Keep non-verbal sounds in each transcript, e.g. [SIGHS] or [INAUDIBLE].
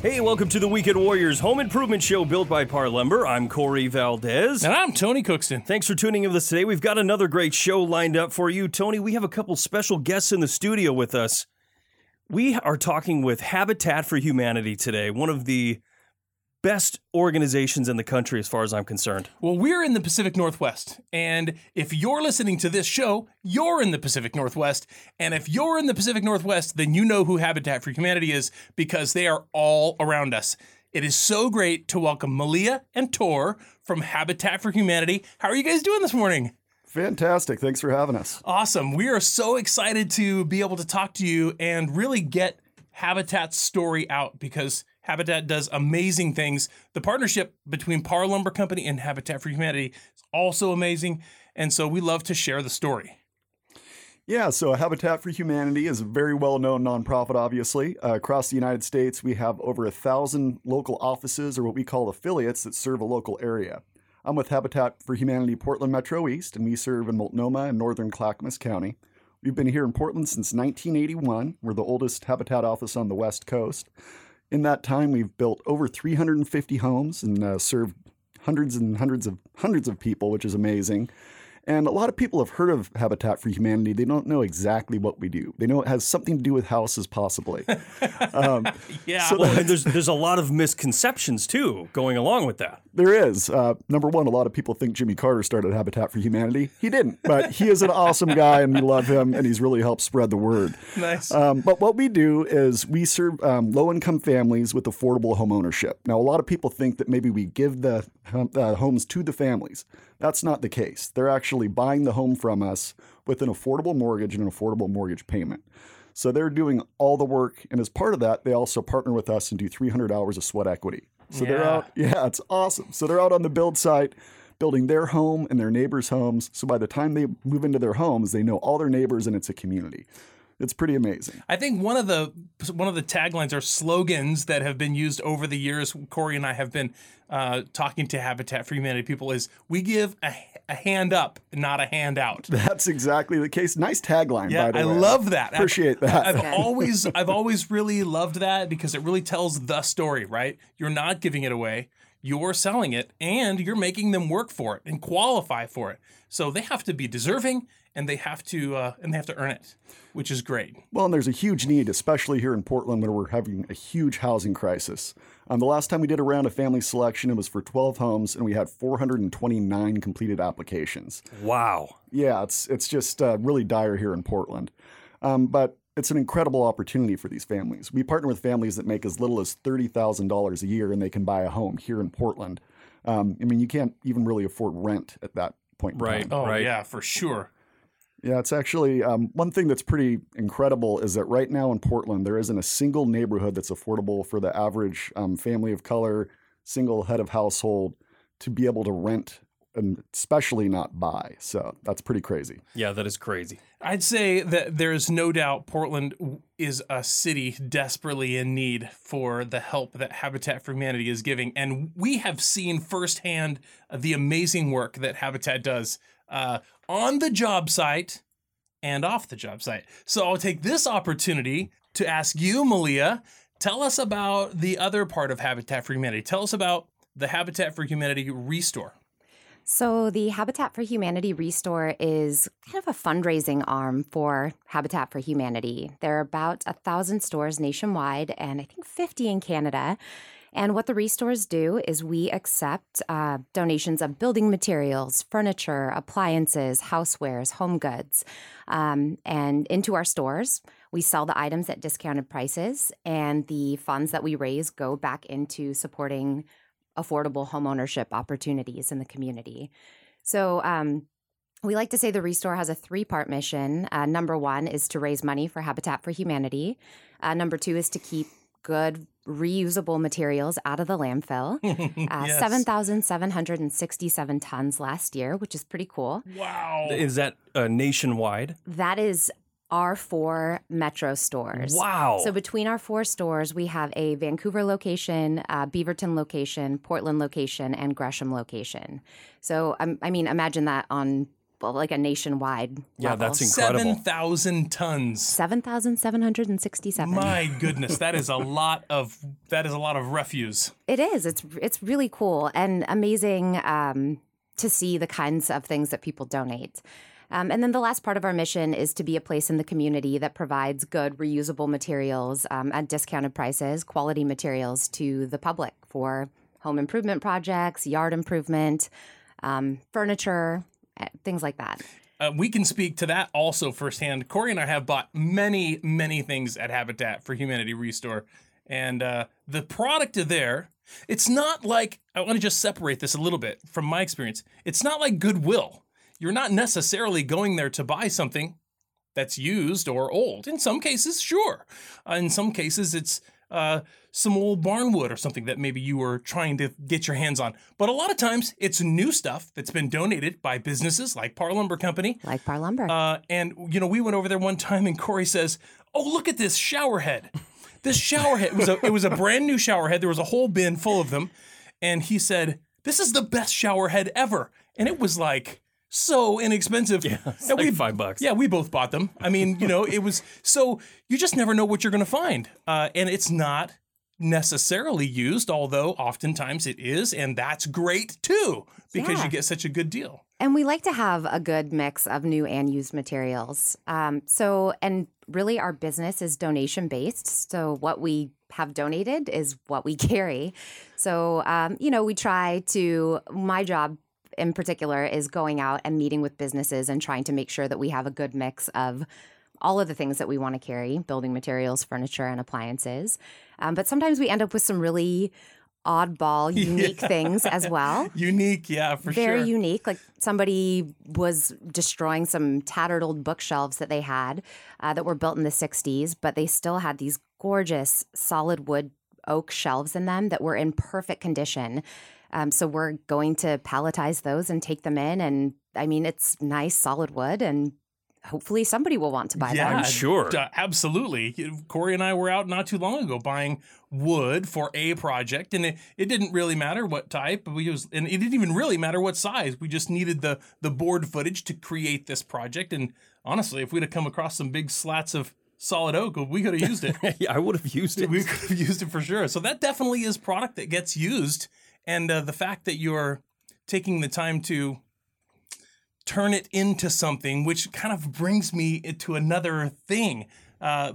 Hey, welcome to the Weekend Warriors Home Improvement Show built by Par Lumber. I'm Corey Valdez. And I'm Tony Cookston. Thanks for tuning in with us today. We've got another great show lined up for you. Tony, we have a couple special guests in the studio with us. We are talking with Habitat for Humanity today, one of the best organizations in the country as far as I'm concerned. Well, we're in the Pacific Northwest. And if you're listening to this show, you're in the Pacific Northwest. And if you're in the Pacific Northwest, then you know who Habitat for Humanity is because they are all around us. It is so great to welcome Malia and Tor from Habitat for Humanity. How are you guys doing this morning? Fantastic. Thanks for having us. Awesome. We are so excited to be able to talk to you and really get Habitat's story out because Habitat does amazing things. The partnership between Par Lumber Company and Habitat for Humanity is also amazing. And so we love to share the story. Yeah, so Habitat for Humanity is a very well known nonprofit, obviously. Uh, across the United States, we have over a thousand local offices or what we call affiliates that serve a local area. I'm with Habitat for Humanity Portland Metro East, and we serve in Multnomah and northern Clackamas County. We've been here in Portland since 1981. We're the oldest Habitat office on the West Coast. In that time, we've built over 350 homes and uh, served hundreds and hundreds of hundreds of people, which is amazing. And a lot of people have heard of Habitat for Humanity. They don't know exactly what we do. They know it has something to do with houses, possibly. [LAUGHS] um, Yeah. So there's there's a lot of misconceptions too going along with that. there is. Uh, number one, a lot of people think Jimmy Carter started Habitat for Humanity. He didn't, but he is an awesome guy, and we love him, and he's really helped spread the word. nice. Um, but what we do is we serve um, low income families with affordable home ownership. Now, a lot of people think that maybe we give the uh, homes to the families. That's not the case. They're actually buying the home from us with an affordable mortgage and an affordable mortgage payment. So they're doing all the work. And as part of that, they also partner with us and do 300 hours of sweat equity. So they're out, [LAUGHS] yeah, it's awesome. So they're out on the build site building their home and their neighbors' homes. So by the time they move into their homes, they know all their neighbors and it's a community. It's pretty amazing. I think one of the one of the taglines or slogans that have been used over the years, Corey and I have been uh, talking to Habitat for Humanity people, is we give a, a hand up, not a handout. [LAUGHS] That's exactly the case. Nice tagline, Yeah, by I the way. I love that. Appreciate I- that. I've [LAUGHS] always I've always really loved that because it really tells the story, right? You're not giving it away. You're selling it and you're making them work for it and qualify for it. So they have to be deserving and they have to uh, and they have to earn it, which is great. Well, and there's a huge need, especially here in Portland, where we're having a huge housing crisis. Um, the last time we did a round of family selection, it was for 12 homes, and we had 429 completed applications. Wow. Yeah, it's it's just uh, really dire here in Portland. Um, but it's an incredible opportunity for these families. We partner with families that make as little as thirty thousand dollars a year, and they can buy a home here in Portland. Um, I mean, you can't even really afford rent at that point. in Right. time. Oh Right. yeah, for sure. Yeah, it's actually um, one thing that's pretty incredible is that right now in Portland, there isn't a single neighborhood that's affordable for the average um, family of color, single head of household to be able to rent and especially not buy. So that's pretty crazy. Yeah, that is crazy. I'd say that there's no doubt Portland is a city desperately in need for the help that Habitat for Humanity is giving. And we have seen firsthand the amazing work that Habitat does uh, on the job site and off the job site. So I'll take this opportunity to ask you, Malia, tell us about the other part of Habitat for Humanity. Tell us about the Habitat for Humanity Restore. So, the Habitat for Humanity Restore is kind of a fundraising arm for Habitat for Humanity. There are about a thousand stores nationwide and I think 50 in Canada. And what the restores do is we accept uh, donations of building materials, furniture, appliances, housewares, home goods, um, and into our stores. We sell the items at discounted prices, and the funds that we raise go back into supporting affordable homeownership opportunities in the community. So, um, we like to say the Restore has a three part mission. Uh, number one is to raise money for Habitat for Humanity. Uh, number two is to keep good reusable materials out of the landfill. [LAUGHS] Uh, Yes. 7,767 tons last year, which is pretty cool. Wow. Is that uh, nationwide? That is our four metro stores. Wow. So between our four stores, we have a Vancouver location, uh, Beaverton location, Portland location, and Gresham location. So um, I mean, imagine that on well, like a nationwide Yeah, level. that's incredible. Seven thousand tons. seven thousand seven hundred and sixty-seven. My [LAUGHS] goodness, that is a lot of that is a lot of refuse. It is. It's it's really cool and amazing um, to see the kinds of things that people donate. Um, and then the last part of our mission is to be a place in the community that provides good, reusable materials um, at discounted prices, quality materials to the public for home improvement projects, yard improvement, um, furniture, things like that. Uh, we can speak to that also firsthand. Corey and I have bought many, many things at Habitat for Humanity Restore, and uh, the product there. It's not like I want to just separate this a little bit from my experience. It's not like Goodwill. You're not necessarily going there to buy something that's used or old. In some cases, sure. Uh, in some cases, it's uh, some old barnwood or something that maybe you were trying to get your hands on. But a lot of times, it's new stuff that's been donated by businesses like Par Lumber Company. Like Par Lumber. Uh, and you know, we went over there one time, and Corey says, "Oh, look at this shower head! This shower head it was a it was a brand new shower head. There was a whole bin full of them." And he said, "This is the best shower head ever." And it was like so inexpensive. Yeah, It's like five bucks. yeah, we both bought them. I mean, you know, it was [LAUGHS] so you just never know what you're going to find, uh, and it's not necessarily used, although oftentimes it is, and that's great too because Yeah. you get such a good deal. And we like to have a good mix of new and used materials. Um, so, and really, our business is donation based. So, what we have donated is what we [LAUGHS] carry. So, um, you know, we try to, my job in particular is going out and meeting with businesses and trying to make sure that we have a good mix of all of the things that we want to carry building materials, furniture, and appliances. Um, but sometimes we end up with some really oddball, [LAUGHS] unique things as well Unique, yeah, for very sure. Very unique. Like somebody was destroying some tattered old bookshelves that they had uh, that were built in the 60s, but they still had these gorgeous solid wood oak shelves in them that were in perfect condition. Um, so we're going to palletize those and take them in. And I mean, it's nice solid wood, and hopefully somebody will want to buy yeah, them. I'm sure. d- absolutely. Corey and I were out not too long ago buying wood for a project, and it, it didn't really matter what type. We was, and it didn't even really matter what size. We just needed the the board footage to create this project. And honestly, if we'd have come across some big slats of solid oak, we could have used it. [LAUGHS] yeah, I would have used it. we could have [LAUGHS] used it for sure. So that definitely is product that gets used, and uh, the fact that you're taking the time to turn it into something, which kind of brings me to another thing. Uh,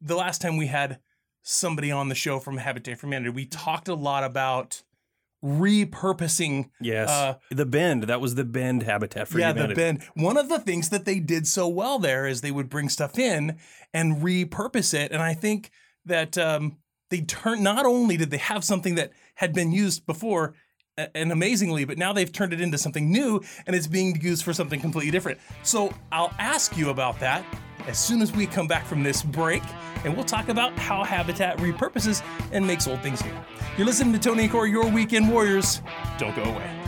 the last time we had somebody on the show from Habitat for Humanity, we talked a lot about repurposing Yes. Uh, the bend. That was the bend habitat for yeah, humanity. Yeah, the bend. One of the things that they did so well there is they would bring stuff in and repurpose it. And I think that um, they turned, not only did they have something that had been used before and amazingly, but now they've turned it into something new and it's being used for something completely different. So I'll ask you about that as soon as we come back from this break, and we'll talk about how Habitat repurposes and makes old things new. You're listening to Tony and Corey, your weekend warriors. Don't go away.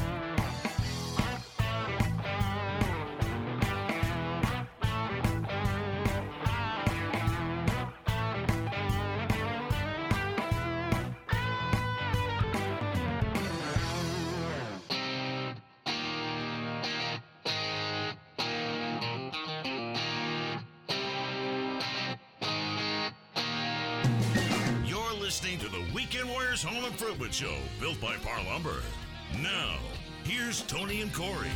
Show, built by Par Lumber. Now, here's Tony and Corey.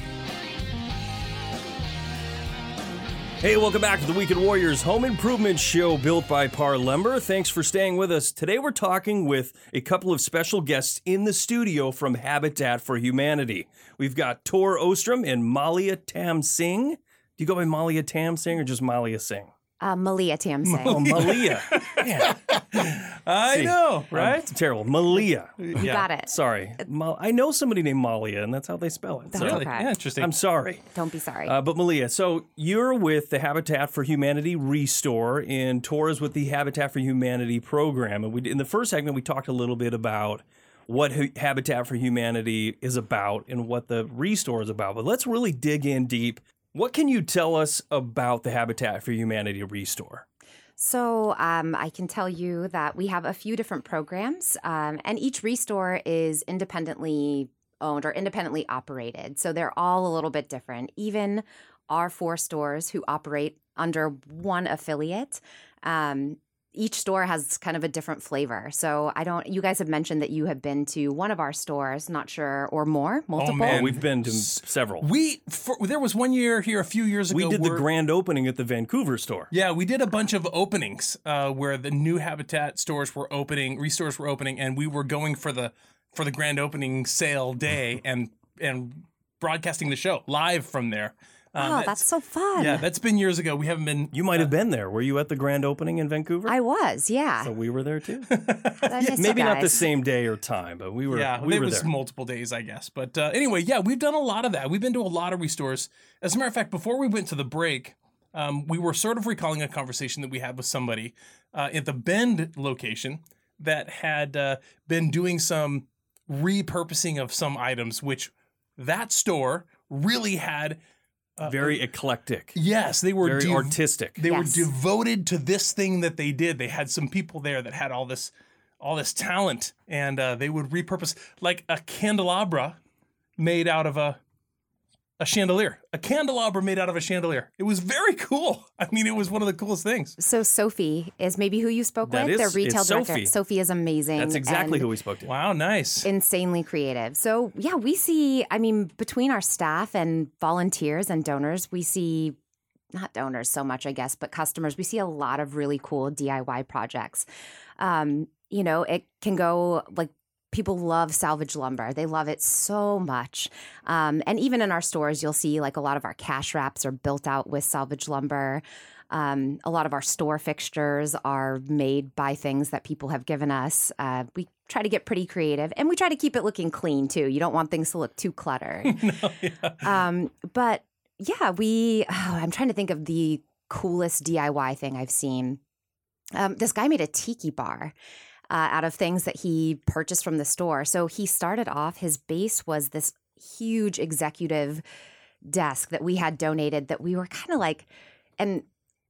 Hey, welcome back to the Weekend Warriors Home Improvement Show built by Par Lumber. Thanks for staying with us. Today we're talking with a couple of special guests in the studio from Habitat for Humanity. We've got Tor Ostrom and Malia Tam Singh. Do you go by Malia Tam Singh or just Malia Singh? Uh, Malia Tam Singh. Oh, Malia. [LAUGHS] Man, [LAUGHS] I See, know, I'm right? terrible. Malia. you got it. Sorry. Mal- I know somebody named Malia, and that's how they spell it. That's So okay. Yeah, interesting. I'm sorry. Don't be sorry. Uh, but Malia, so you're with the Habitat for Humanity Restore, and tours with the Habitat for Humanity program. And we in the first segment we talked a little bit about what Hu- Habitat for Humanity is about and what the Restore is about. But let's really dig in deep. What can you tell us about the Habitat for Humanity Restore? So um, I can tell you that we have a few different programs, um, and each restore is independently owned or independently operated. So they're all a little bit different. Even our four stores who operate under one affiliate. Um, each store has kind of a different flavor. So I don't. You guys have mentioned that you have been to one of our stores, not sure or more, multiple. Oh man. We've been to several. We for, there was one year here a few years ago. We did the grand opening at the Vancouver store. Yeah, we did a bunch of openings uh, where the new Habitat stores were opening, restores were opening, and we were going for the for the grand opening sale day [LAUGHS] and and broadcasting the show live from there. Um, Oh, that's so fun. yeah, that's been years ago. We haven't been. You might have been there. Were you at the grand opening in Vancouver? I was, yeah. so we were there too. [LAUGHS] I Maybe not the same day or time, but we were. yeah, we it were was there. multiple days, I guess. But uh, anyway, yeah, we've done a lot of that. We've been to a lot of restores. As a matter of fact, before we went to the break, um, we were sort of recalling a conversation that we had with somebody uh, at the Bend location that had uh, been doing some repurposing of some items, which that store really had. Very eclectic. Yes, they were Very dev- artistic. They Yes. were devoted to this thing that they did. They had some people there that had all this, all this talent, and uh, they would repurpose like a candelabra made out of a, a chandelier. A candelabra made out of a chandelier. It was very cool. I mean, it was one of the coolest things. So Sophie is maybe who you spoke That with. is- Their it's retail director. Sophie. Sophie is amazing. That's exactly who we spoke to. Wow, nice. insanely creative. So yeah, we see. I mean, between our staff and volunteers and donors, we see not donors so much, I guess, but customers. We see a lot of really cool DIY projects. Um, you know, it can go like people love salvage lumber. They love it so much. Um, and even in our stores, you'll see like a lot of our cash wraps are built out with salvage lumber. Um, a lot of our store fixtures are made by things that people have given us. Uh, we try to get pretty creative and we try to keep it looking clean too. You don't want things to look too cluttered. [LAUGHS] um, but yeah, we, [SIGHS] oh, I'm trying to think of the coolest DIY thing I've seen. Um, this guy made a tiki bar. Uh, out of things that he purchased from the store. So he started off, his base was this huge executive desk that we had donated that we were kind of like, and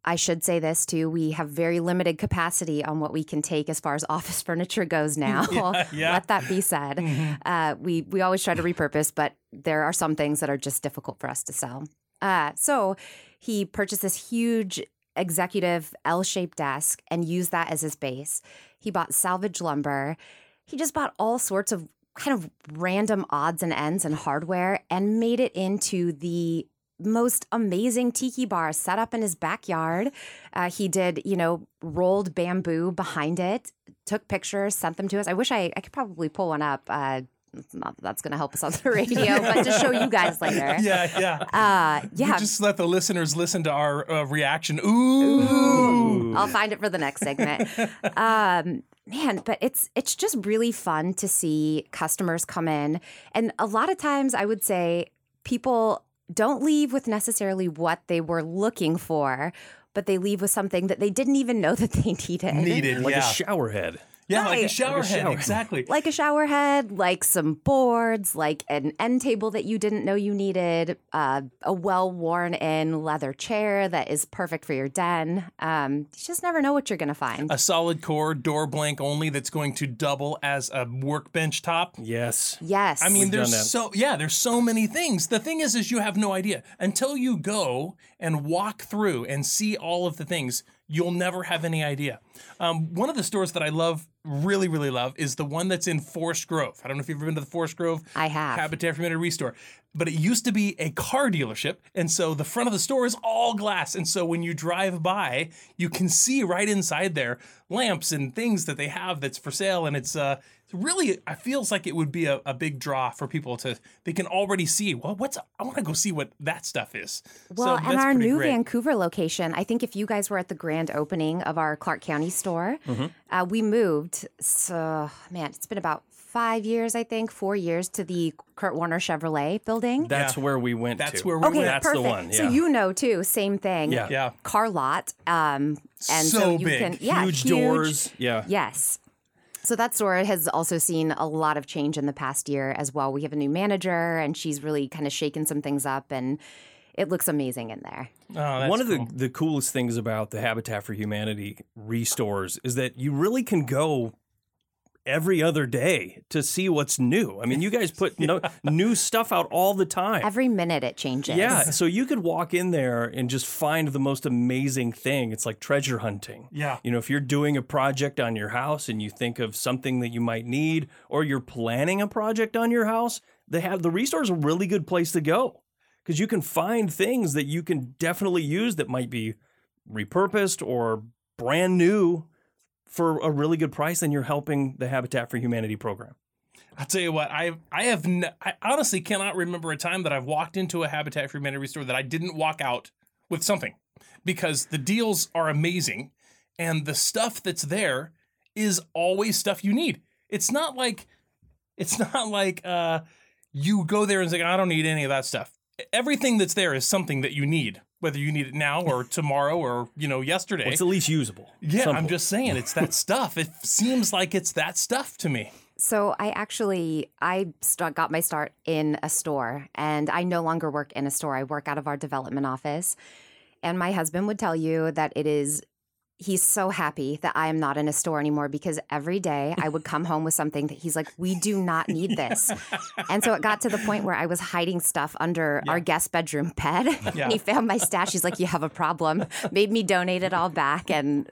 I should say this too, we have very limited capacity on what we can take as far as [LAUGHS] office furniture goes [LAUGHS] now. Yeah, yeah. Let that be said. Mhm. Uh, we we always try to repurpose, but there are some things that are just difficult for us to sell. Uh, so he purchased this huge executive L-shaped desk and used that as his base. He bought salvage lumber. He just bought all sorts of kind of random odds and ends and hardware and made it into the most amazing tiki bar set up in his backyard. Uh, he did, you know, rolled bamboo behind it, took pictures, sent them to us. I wish I, I could probably pull one up. Uh, not that that's going to help us on the radio, but to show you guys later. [LAUGHS] Yeah, yeah. Uh, yeah. Just let the listeners listen to our uh, reaction. Ooh. Ooh. I'll find it for the next segment. um, man, but it's it's just really fun to see customers come in, and a lot of times I would say people don't leave with necessarily what they were looking for, but they leave with something that they didn't even know that they needed. Needed, Like yeah. a shower head. Yeah, like a Right. shower Like a head, shower. exactly. [LAUGHS] Like a shower head, like some boards, like an end table that you didn't know you needed, uh, a well worn in leather chair that is perfect for your den. Um, you just never know what you're going to find. a solid core door blank only that's going to double as a workbench top. Yes. yes. I mean, We've there's so yeah, there's so many things. The thing is, is you have no idea until you go and walk through and see all of the things. You'll never have any idea. Um, one of the stores that I love, really, really love, is the one that's in Forest Grove. I don't know if you've ever been to the Forest Grove I have. Habitat for Humanity Restore, but it used to be a car dealership, and so the front of the store is all glass, and so when you drive by, you can see right inside there lamps and things that they have that's for sale, and it's uh really it feels like it would be a, a big draw for people to they can already see well what's I want to go see what that stuff is. Well, so and that's our new great. Vancouver location, I think if you guys were at the grand opening of our Clark County store, Mm-hmm. uh, we moved. So, man, it's been about five years, I think, four years to the Curt Warner Chevrolet building. That's where we went That's to. where we okay, went. That's perfect. the one. So you know too, same thing. Yeah. Yeah. Car lot. Um, and so, So you big. can yeah, huge, doors. Yeah. Yes. So that store has also seen a lot of change in the past year as well. We have a new manager, and she's really kind of shaken some things up, and it looks amazing in there. Oh, that's One of cool. the, the coolest things about the Habitat for Humanity restores is that you really can go every other day to see what's new. I mean, you guys [LAUGHS] put no, new stuff out all the time. Every minute it changes. yeah, so you could walk in there and just find the most amazing thing. It's like treasure hunting. Yeah. You know, if you're doing a project on your house and you think of something that you might need, or you're planning a project on your house, they have the restore is a really good place to go because you can find things that you can definitely use that might be repurposed or brand new for a really good price, and you're helping the Habitat for Humanity program. I'll tell you what, I I have n I honestly cannot remember a time that I've walked into a Habitat for Humanity store that I didn't walk out with something, because the deals are amazing, and the stuff that's there is always stuff you need. It's not like it's not like uh, you go there and say I don't need any of that stuff. Everything that's there is something that you need, whether you need it now or [LAUGHS] tomorrow or you know yesterday. It's at least usable. yeah, Some I'm point. just saying [LAUGHS] it's that stuff. It seems like it's that stuff to me. So I actually I st- got my start in a store, and I no longer work in a store. I work out of our development office, and my husband would tell you that it is. He's so happy that I am not in a store anymore because every day I would come home with something that he's like, "We do not need this," and so it got to the point where I was hiding stuff under our guest bedroom bed. [LAUGHS] Yeah. and he found my stash. He's like, "You have a problem." Made me donate it all back, and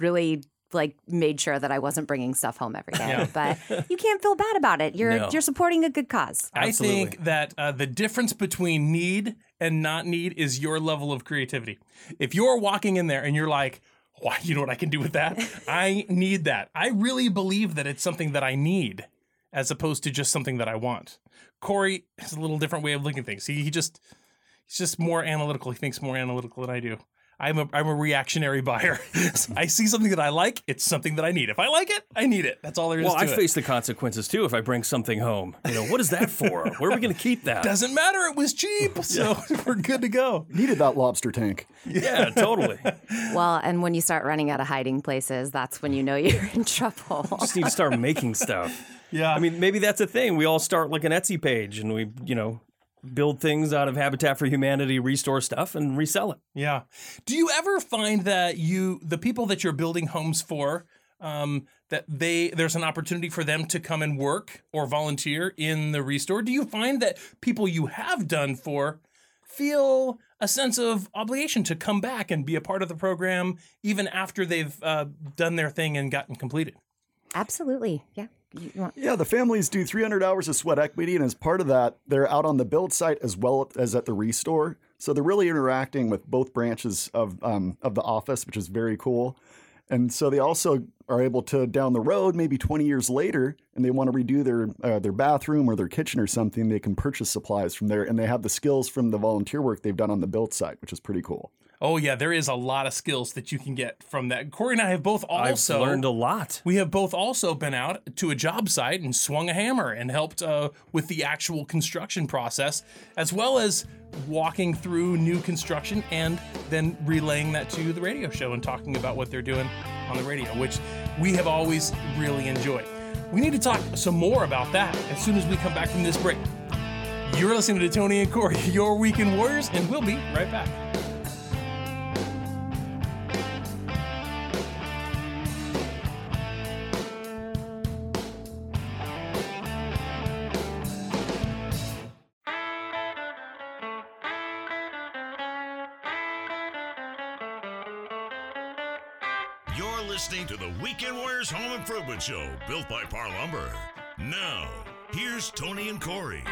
really like made sure that I wasn't bringing stuff home every day. Yeah. But you can't feel bad about it. You're No. you're supporting a good cause. I think that uh, the difference between need and not need is your level of creativity. If you're walking in there and you're like, why, you know what I can do with that? I need that. I really believe that it's something that I need as opposed to just something that I want. Corey has a little different way of looking at things. He, he just, he's just more analytical. He thinks more analytical than I do. I'm a, I'm a reactionary buyer. [LAUGHS] I see something that I like, it's something that I need. If I like it, I need it. That's all there is Well, to I it. face the consequences too if I bring something home. You know, what is that for? [LAUGHS] Where are we going to keep that? Doesn't matter. It was cheap, so [LAUGHS] we're good to go. Needed that lobster tank. yeah, totally. Well, and when you start running out of hiding places, that's when you know you're in trouble. You Just need to start making stuff. Yeah, I mean, maybe that's a thing. We all start like an Etsy page and we, you know, build things out of Habitat for Humanity, restore stuff, and resell it. yeah. Do you ever find that you, the people that you're building homes for, um, that they there's an opportunity for them to come and work or volunteer in the restore? Do you find that people you have done for feel a sense of obligation to come back and be a part of the program even after they've uh, done their thing and gotten completed? Absolutely. Yeah. Want- Yeah, the families do 300 hours of sweat equity, and as part of that, they're out on the build site as well as at the restore. So they're really interacting with both branches of um, of the office, which is very cool. And so they also are able to down the road, maybe 20 years later, and they want to redo their uh, their bathroom or their kitchen or something. They can purchase supplies from there, and they have the skills from the volunteer work they've done on the build site, which is pretty cool. Oh yeah, there is a lot of skills that you can get from that. Corey and I have both also I've learned a lot. We have both also been out to a job site and swung a hammer and helped uh, with the actual construction process, as well as walking through new construction and then relaying that to the radio show and talking about what they're doing on the radio, which we have always really enjoyed. We need to talk some more about that as soon as we come back from this break. You're listening to Tony and Corey, [LAUGHS] your Weekend Warriors, and we'll be right back. Weekend Home Improvement Show, built by Par Lumber. Now, here's Tony and Corey.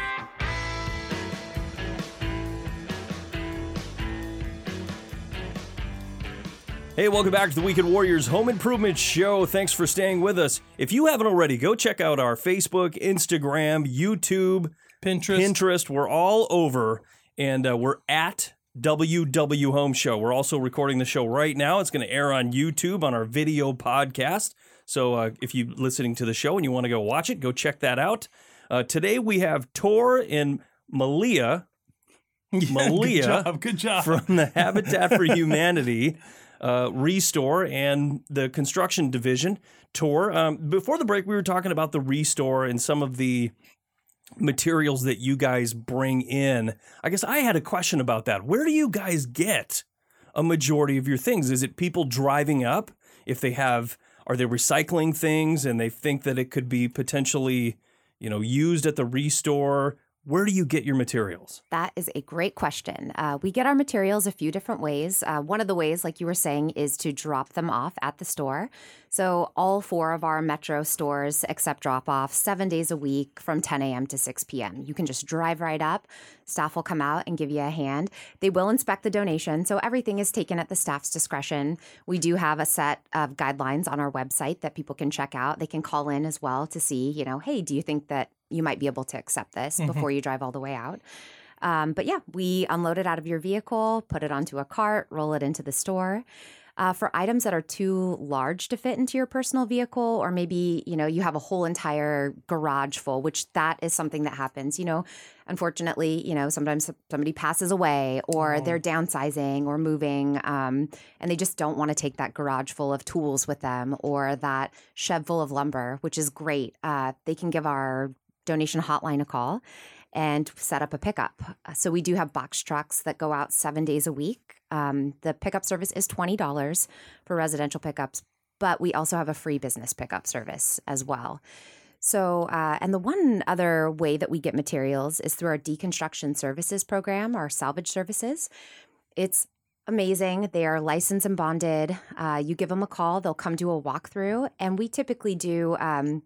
Hey, welcome back to the Weekend Warriors Home Improvement Show. Thanks for staying with us. If you haven't already, go check out our Facebook, Instagram, YouTube, Pinterest. Pinterest. We're all over, and uh, we're at WW Home Show. We're also recording the show right now. It's going to air on YouTube on our video podcast. So uh, if you're listening to the show and you want to go watch it, go check that out. Uh, today we have Tor and Malia [LAUGHS] Malia Good job. Good job. from the [LAUGHS] Habitat for Humanity uh, Restore and the construction division tour. Um, before the break, we were talking about the Restore and some of the materials that you guys bring in. I guess I had a question about that. Where do you guys get a majority of your things? Is it people driving up if they have are they recycling things and they think that it could be potentially, you know, used at the restore? Where do you get your materials? That is a great question. Uh, we get our materials a few different ways. Uh, one of the ways, like you were saying, is to drop them off at the store. So, all four of our Metro stores accept drop off seven days a week from 10 a.m. to 6 p.m. You can just drive right up. Staff will come out and give you a hand. They will inspect the donation. So, everything is taken at the staff's discretion. We do have a set of guidelines on our website that people can check out. They can call in as well to see, you know, hey, do you think that you might be able to accept this Mhm. before you drive all the way out. Um, but yeah, we unload it out of your vehicle, put it onto a cart, roll it into the store. Uh, for items that are too large to fit into your personal vehicle, or maybe you know you have a whole entire garage full, which that is something that happens. You know, unfortunately, you know sometimes somebody passes away, or Oh. they're downsizing or moving, um, and they just don't want to take that garage full of tools with them, or that shed full of lumber, which is great. Uh, they can give our donation hotline a call and set up a pickup. Uh, So we do have box trucks that go out seven days a week. Um, the pickup service is twenty dollars for residential pickups, but we also have a free business pickup service as well. So, uh, and the one other way that we get materials is through our deconstruction services program, our salvage services. It's amazing. They are licensed and bonded. Uh, you give them a call, they'll come do a walkthrough, and we typically do. Um,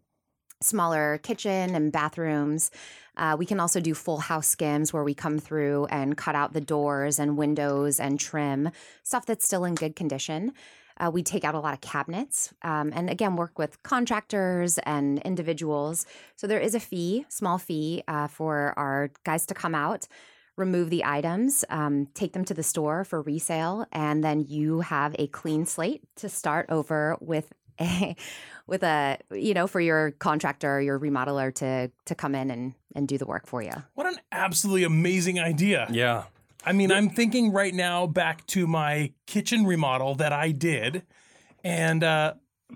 smaller kitchen and bathrooms. Uh, we can also do full house skims where we come through and cut out the doors and windows and trim stuff that's still in good condition. Uh, we take out a lot of cabinets um, and again work with contractors and individuals. So there is a fee, small fee, uh, for our guys to come out. Remove the items, um, take them to the store for resale, and then you have a clean slate to start over with [LAUGHS] with a you know for your contractor or your remodeler to to come in and and do the work for you. What an absolutely amazing idea. Yeah. I mean, I'm thinking right now back to my kitchen remodel that I did. And uh,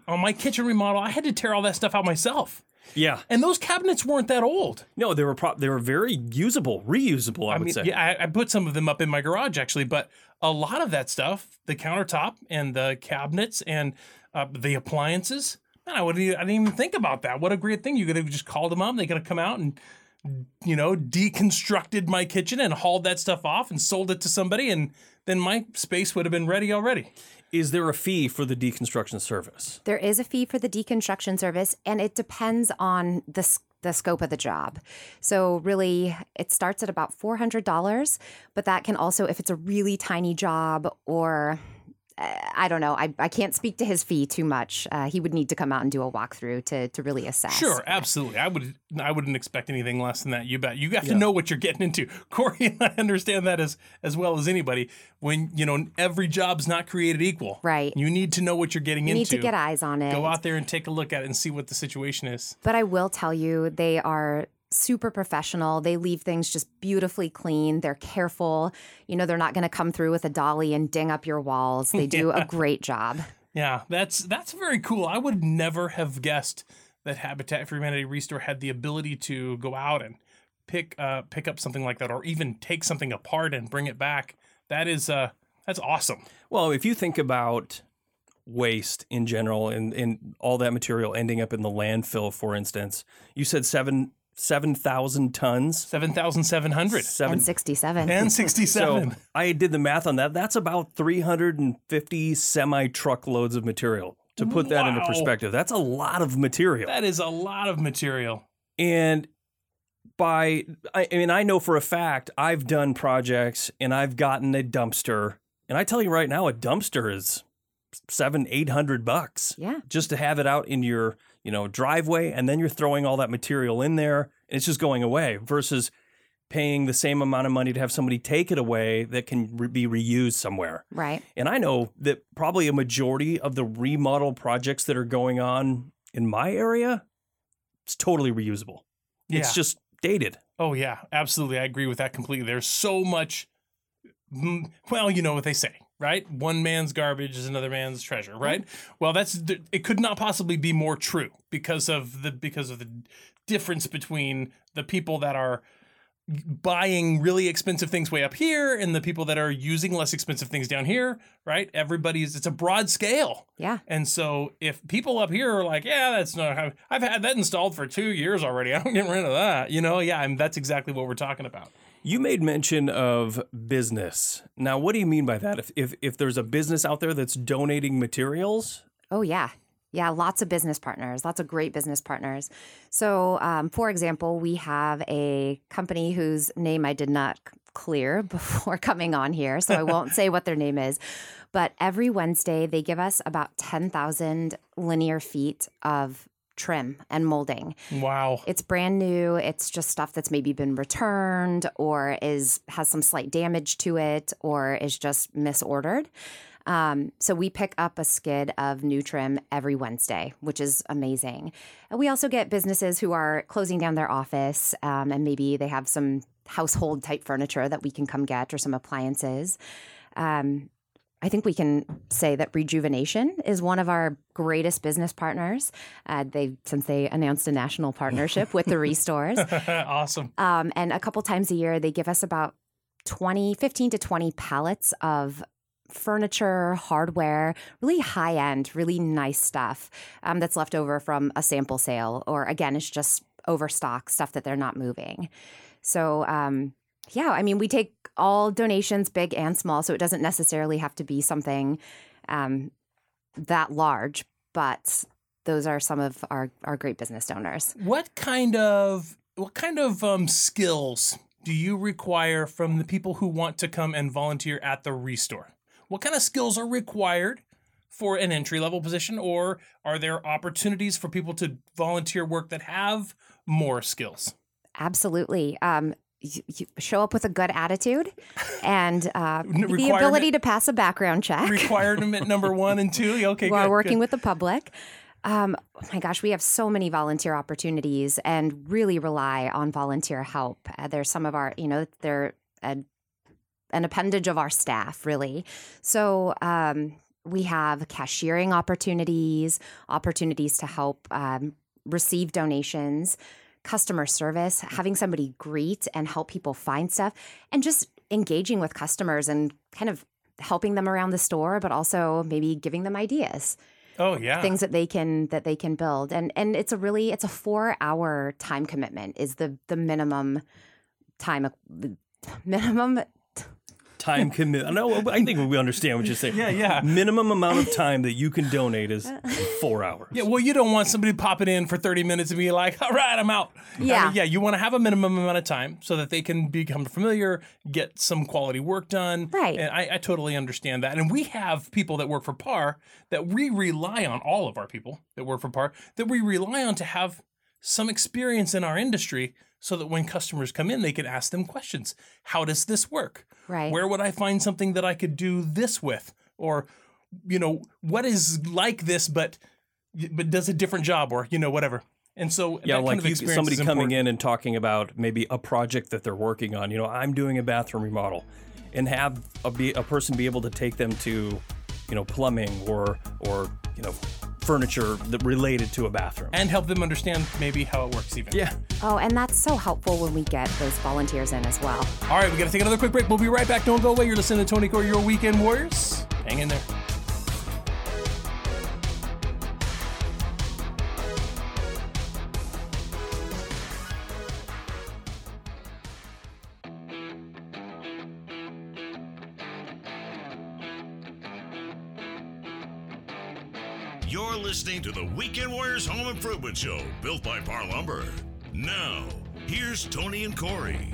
on my kitchen remodel, I had to tear all that stuff out myself. Yeah. And those cabinets weren't that old. No, they were pro- they were very usable, reusable, I, I would mean, say. yeah, I, I put some of them up in my garage actually, but a lot of that stuff, the countertop and the cabinets and uh, the appliances, man, I wouldn't, I didn't even think about that. What a great thing! You could have just called them up. They could have come out and, you know, deconstructed my kitchen and hauled that stuff off and sold it to somebody, and then my space would have been ready already. Is there a fee for the deconstruction service? There is a fee for the deconstruction service, and it depends on the s- the scope of the job. So really, it starts at about four hundred dollars, but that can also, if it's a really tiny job or I don't know. I, I can't speak to his fee too much. Uh, he would need to come out and do a walkthrough to to really assess. Sure, absolutely. I would I wouldn't expect anything less than that. You bet. You have Yeah. to know what you're getting into. [LAUGHS] Corey and I understand that as as well as anybody. When you know every job's not created equal. Right. You need to know what you're getting into. You need to get eyes on it. Go out there and take a look at it and see what the situation is. But I will tell you, they are super professional. They leave things just beautifully clean. They're careful. You know, they're not going to come through with a dolly and ding up your walls. They do a [LAUGHS] great job. Yeah, that's that's very cool. I would never have guessed that Habitat for Humanity Restore had the ability to go out and pick uh, pick up something like that, or even take something apart and bring it back. That is uh, that's awesome. Well, if you think about waste in general and, and all that material ending up in the landfill, for instance, you said seven seven thousand tons. Seven thousand seven hundred Seven. And 67. and sixty-seven. So I did the math on that. That's about 350 semi truckloads of material. To put that into perspective, that's a lot of material. that is a lot of material. And by, I, I mean, I know for a fact I've done projects and I've gotten a dumpster. And I tell you right now, a dumpster is seven, eight hundred bucks yeah. just to have it out in your, you know, driveway. And then you're throwing all that material in there and it's just going away versus paying the same amount of money to have somebody take it away that can re- be reused somewhere. Right. And I know that probably a majority of the remodel projects that are going on in my area, it's totally reusable. Yeah. It's just dated. Oh yeah, absolutely. I agree with that completely. There's so much. mm, Well, you know what they say: right? One man's garbage is another man's treasure, mm-hmm. right? Well, that's it could not possibly be more true because of the because of the difference between the people that are buying really expensive things way up here and the people that are using less expensive things down here, right? Everybody's it's a broad scale. Yeah. And so if people up here are like, yeah, that's not how I've had that installed for two years already. I'm getting rid of that. You know, yeah, and that's exactly what we're talking about. You made mention of business. Now, what do you mean by that? If, if if there's a business out there that's donating materials, Oh, yeah. Yeah, lots of business partners, lots of great business partners. So, um, for example, we have a company whose name I did not clear [LAUGHS] before coming on here, so I won't say what their name is. But every Wednesday, they give us about 10,000 linear feet of trim and molding. Wow. It's brand new. It's just stuff that's maybe been returned or is has some slight damage to it or is just misordered. Um, so we pick up a skid of new trim every Wednesday, which is amazing. And we also get businesses who are closing down their office um, and maybe they have some household type furniture that we can come get or some appliances. Um, I think we can say that Rejuvenation is one of our greatest business partners. Uh, they since they announced a national partnership with the Restores, [LAUGHS] awesome. um, and a couple times a year they give us about 20, 15 to 20 pallets of furniture, hardware, really high end, really nice stuff um, that's left over from a sample sale, or again, it's just overstock stuff that they're not moving. So, um, yeah, I mean, we take all donations, big and small, so it doesn't necessarily have to be something um, that large, but those are some of our, our great business donors. What kind of what kind of um, skills do you require from the people who want to come and volunteer at the restore? What kind of skills are required for an entry level position, or are there opportunities for people to volunteer work that have more skills? Absolutely. Um, you, you show up with a good attitude [LAUGHS] and uh, the ability to pass a background check Requirement number [LAUGHS] one and two. Okay, while good, working good. with the public. Um, oh my gosh, we have so many volunteer opportunities and really rely on volunteer help. Uh, there's some of our, you know, they're a, an appendage of our staff, really. So um, we have cashiering opportunities, opportunities to help um, receive donations, customer service, having somebody greet and help people find stuff, and just engaging with customers and kind of helping them around the store, but also maybe giving them ideas Oh yeah. things that they can that they can build and and it's a really it's a four hour time commitment is the the minimum time minimum time commit. No, I think we understand what you're saying. Yeah, yeah. Minimum amount of time that you can donate is four hours. Yeah, well, you don't want somebody popping in for 30 minutes and be like, all right, I'm out. I Yeah. mean, yeah, you want to have a minimum amount of time so that they can become familiar, get some quality work done. Right. And I, I totally understand that. And we have people that work for PAR that we rely on, all of our people that work for PAR, that we rely on to have some experience in our industry so that when customers come in, they can ask them questions. How does this work? Right. Where would I find something that I could do this with? Or, you know, what is like this but but does a different job or, you know, whatever. And so Yeah, that like kind of you, somebody is coming in and talking about maybe a project that they're working on. You know, I'm doing a bathroom remodel, and have a, be, a person be able to take them to, you know, plumbing or or you know, furniture that related to a bathroom. and help them understand maybe how it works even. yeah. oh and that's so helpful when we get those volunteers in as well All right, we got to take another quick break. We'll be right back. Don't go away. You're listening to Tony Core, your weekend warriors. Hang in there. Listening to the Weekend Warriors Home Improvement Show, built by Par Lumber. Now, here's Tony and Corey.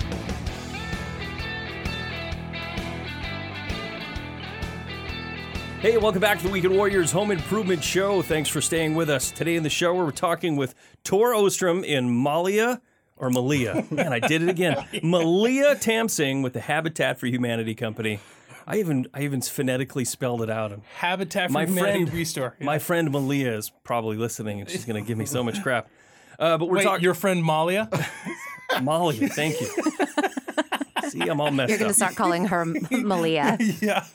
Hey, welcome back to the Weekend Warriors Home Improvement Show. Thanks for staying with us. Today in the show, we're talking with Tor Ostrom in Malia, or Malia. Man, I did it again. [LAUGHS] Malia Tamsing with the Habitat for Humanity Company. I even I even phonetically spelled it out. And Habitat for my Humanity friend Restore. My friend Malia is probably listening, and she's going to give me so much crap. Uh, but we're talking your friend Malia? [LAUGHS] Malia. Thank you. [LAUGHS] See, I'm all messed You're going to start calling her [LAUGHS] Malia. yeah.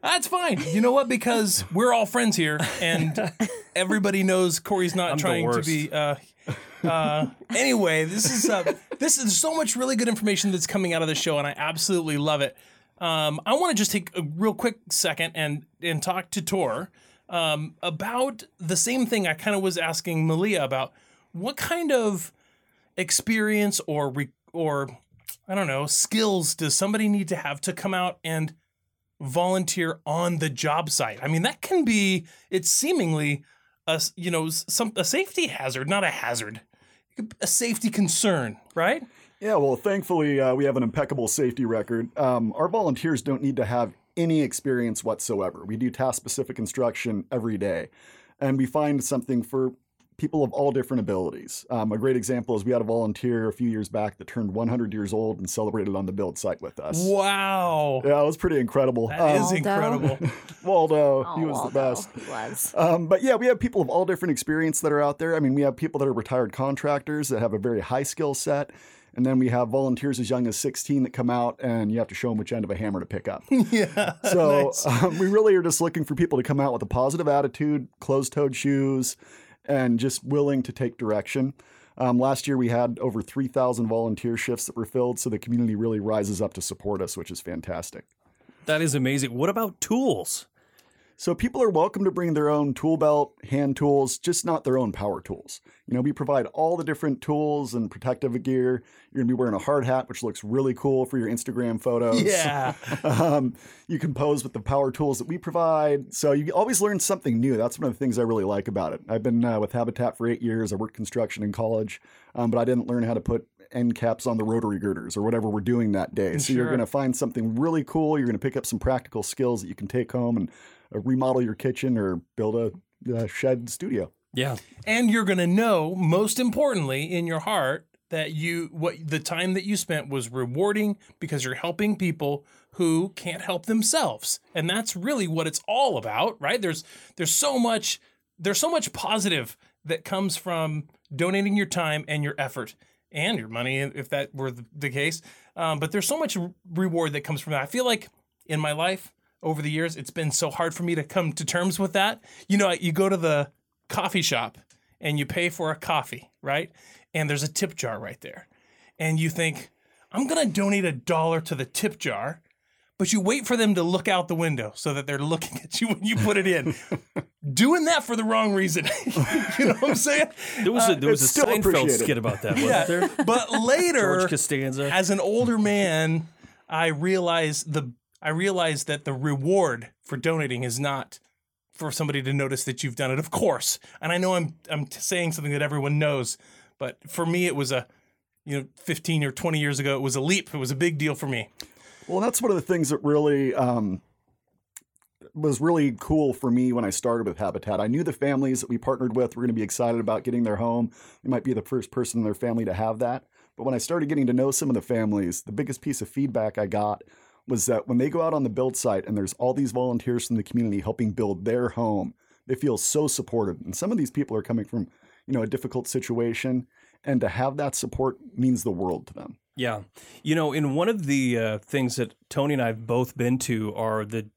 That's fine. You know what? Because we're all friends here, and everybody knows Corey's not I'm trying to be. Uh, uh, anyway, this is uh, this is so much really good information that's coming out of the show, and I absolutely love it. Um, I want to just take a real quick second and and talk to Tor um, about the same thing I kind of was asking Malia about. What kind of experience or re- or I don't know skills does somebody need to have to come out and volunteer on the job site? I mean, that can be it's seemingly a you know some a safety hazard, not a hazard, a safety concern, right? Yeah, well, thankfully, uh, we have an impeccable safety record. Um, our volunteers don't need to have any experience whatsoever. We do task specific instruction every day, and we find something for people of all different abilities. Um, a great example is we had a volunteer a few years back that turned 100 years old and celebrated on the build site with us. Wow, Yeah, it was pretty incredible. that is Um, [LAUGHS] Waldo. incredible. Waldo, Oh, he was Waldo. the best. He was. Um, but yeah, we have people of all different experience that are out there. I mean, we have people that are retired contractors that have a very high skill set. And then we have volunteers as young as 16 that come out and you have to show them which end of a hammer to pick up. [LAUGHS] yeah. So nice. [LAUGHS] um, we really are just looking for people to come out with a positive attitude, closed toed shoes, and just willing to take direction. Um, last year we had over 3,000 volunteer shifts that were filled, so the community really rises up to support us, which is fantastic. That is amazing. What about tools? So people are welcome to bring their own tool belt, hand tools, just not their own power tools. You know, we provide all the different tools and protective gear. You're gonna be wearing a hard hat, which looks really cool for your Instagram photos. yeah. [LAUGHS] Um, you can pose with the power tools that we provide. So you always learn something new. That's one of the things I really like about it. I've been uh, with Habitat for eight years. I worked construction in college, um, but I didn't learn how to put end caps on the rotary girders or whatever we're doing that day. So you're going to find something really cool. You're going to pick up some practical skills that you can take home and remodel your kitchen or build a, a shed studio. Yeah. and you're going to know most importantly in your heart that you what the time that you spent was rewarding because you're helping people who can't help themselves and that's really what it's all about right there's there's so much there's so much positive that comes from donating your time and your effort and your money if that were the, the case um, but there's so much reward that comes from that i feel like in my life over the years it's been so hard for me to come to terms with that you know you go to the coffee shop and you pay for a coffee, right? And there's a tip jar right there. And you think, I'm going to donate a dollar to the tip jar, but you wait for them to look out the window so that they're [LAUGHS] looking at you when you put it in. [LAUGHS] Doing that for the wrong reason. [LAUGHS] you know what I'm saying? There was a, there uh, was a Seinfeld skit about that, wasn't there? But later, George Costanza. as an older man, I realized the I realized that the reward for donating is not for somebody to notice that you've done it. Of course, and I know I'm I'm saying something that everyone knows, but for me it was a you know 15 or 20 years ago it was a leap. It was a big deal for me. Well, that's one of the things that really um, was really cool for me when I started with Habitat. I knew the families that we partnered with were going to be excited about getting their home. They might be the first person in their family to have that. But when I started getting to know some of the families, the biggest piece of feedback I got was that when they go out on the build site and there's all these volunteers from the community helping build their home, they feel so supported. And some of these people are coming from, you know, a difficult situation, and to have that support means the world to them. Yeah. You know, in one of the uh, things that Tony and I have both been to are the,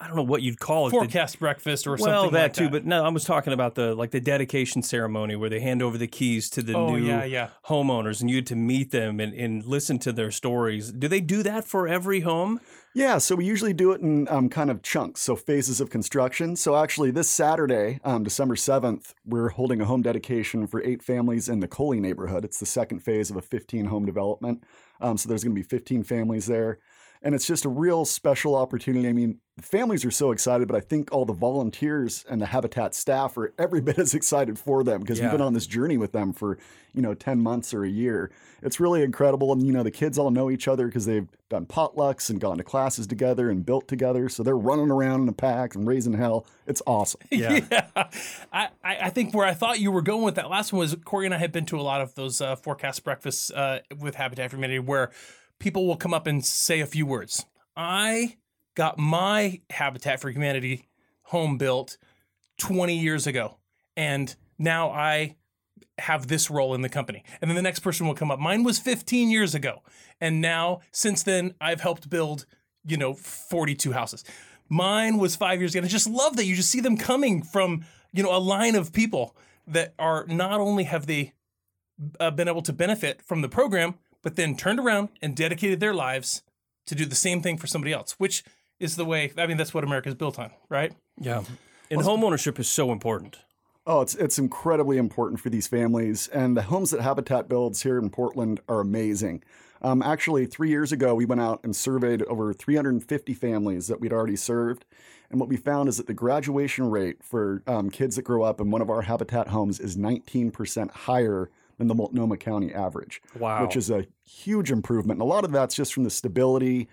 I don't know what you'd call it. the- Forecast breakfast or well, something that like too, that. but no, I was talking about the like the dedication ceremony where they hand over the keys to the oh new yeah, yeah. homeowners and you get to meet them and, and listen to their stories. Do they do that for every home? Yeah, so we usually do it in um, kind of chunks, so phases of construction. So actually, this Saturday, um, December 7th, we're holding a home dedication for eight families in the Cully neighborhood. It's the second phase of a 15 home development. Um, so there's going to be 15 families there. And it's just a real special opportunity. I mean, the families are so excited, but I think all the volunteers and the Habitat staff are every [LAUGHS] bit as excited for them because Yeah. we've been on this journey with them for, you know, 10 months or a year. It's really incredible. And, you know, the kids all know each other because they've done potlucks and gone to classes together and built together. So they're running around in a pack and raising hell. It's awesome. [LAUGHS] Yeah. I, I I think where I thought you were going with that last one was Corey and I had been to a lot of those uh, forecast breakfasts uh, with Habitat for Humanity where people will come up and say a few words. I got my Habitat for Humanity home built 20 years ago, and now I have this role in the company. And then the next person will come up. Mine was 15 years ago. And now, since then, I've helped build, you know, 42 houses. Mine was five years ago. And I just love that you just see them coming from, you know, a line of people that are not only have they uh, been able to benefit from the program, but then turned around and dedicated their lives to do the same thing for somebody else, which is the way, I mean, that's what America is built on, right? Yeah. And home ownership is so important. Oh, it's it's incredibly important for these families, and the homes that Habitat builds here in Portland are amazing. Um, actually, three years ago, we went out and surveyed over 350 families that we'd already served, and what we found is that the graduation rate for um, kids that grow up in one of our Habitat homes is 19% higher than the Multnomah County average. Wow. Which is a huge improvement, and a lot of that's just from the stability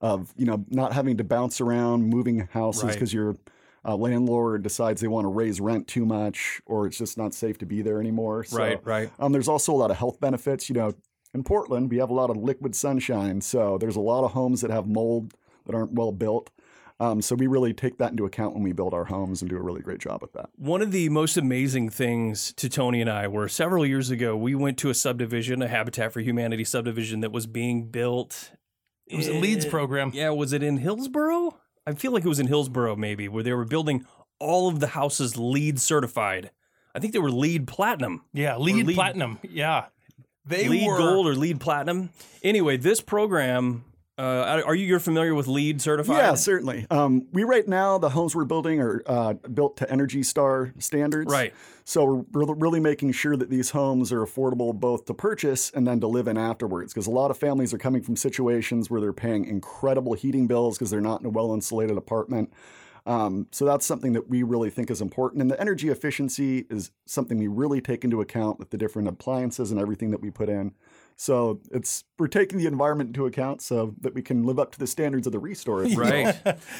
of you know not having to bounce around, moving houses because you're a landlord decides they want to raise rent too much or it's just not safe to be there anymore. So, Right, right. Um, there's also a lot of health benefits. You know, in Portland, we have a lot of liquid sunshine. So there's a lot of homes that have mold that aren't well built. Um, so we really take that into account when we build our homes and do a really great job with that. One of the most amazing things to Tony and I were several years ago, we went to a subdivision, a Habitat for Humanity subdivision that was being built. It was a Leeds program. Yeah, was it in Hillsboro? I feel like it was in Hillsboro, maybe, where they were building all of the houses LEED certified. I think they were LEED Platinum. Yeah, LEED, LEED- platinum. Yeah. They LEED were Gold or LEED Platinum. Anyway, this program, uh, are you you're familiar with LEED certified? Yeah, certainly. Um, we right now the homes we're building are uh, built to Energy Star standards. Right. So we're re- really making sure that these homes are affordable both to purchase and then to live in afterwards. Because a lot of families are coming from situations where they're paying incredible heating bills because they're not in a well insulated apartment. Um, so that's something that we really think is important. And the energy efficiency is something we really take into account with the different appliances and everything that we put in. So it's we're taking the environment into account so that we can live up to the standards of the restore. if you. Right.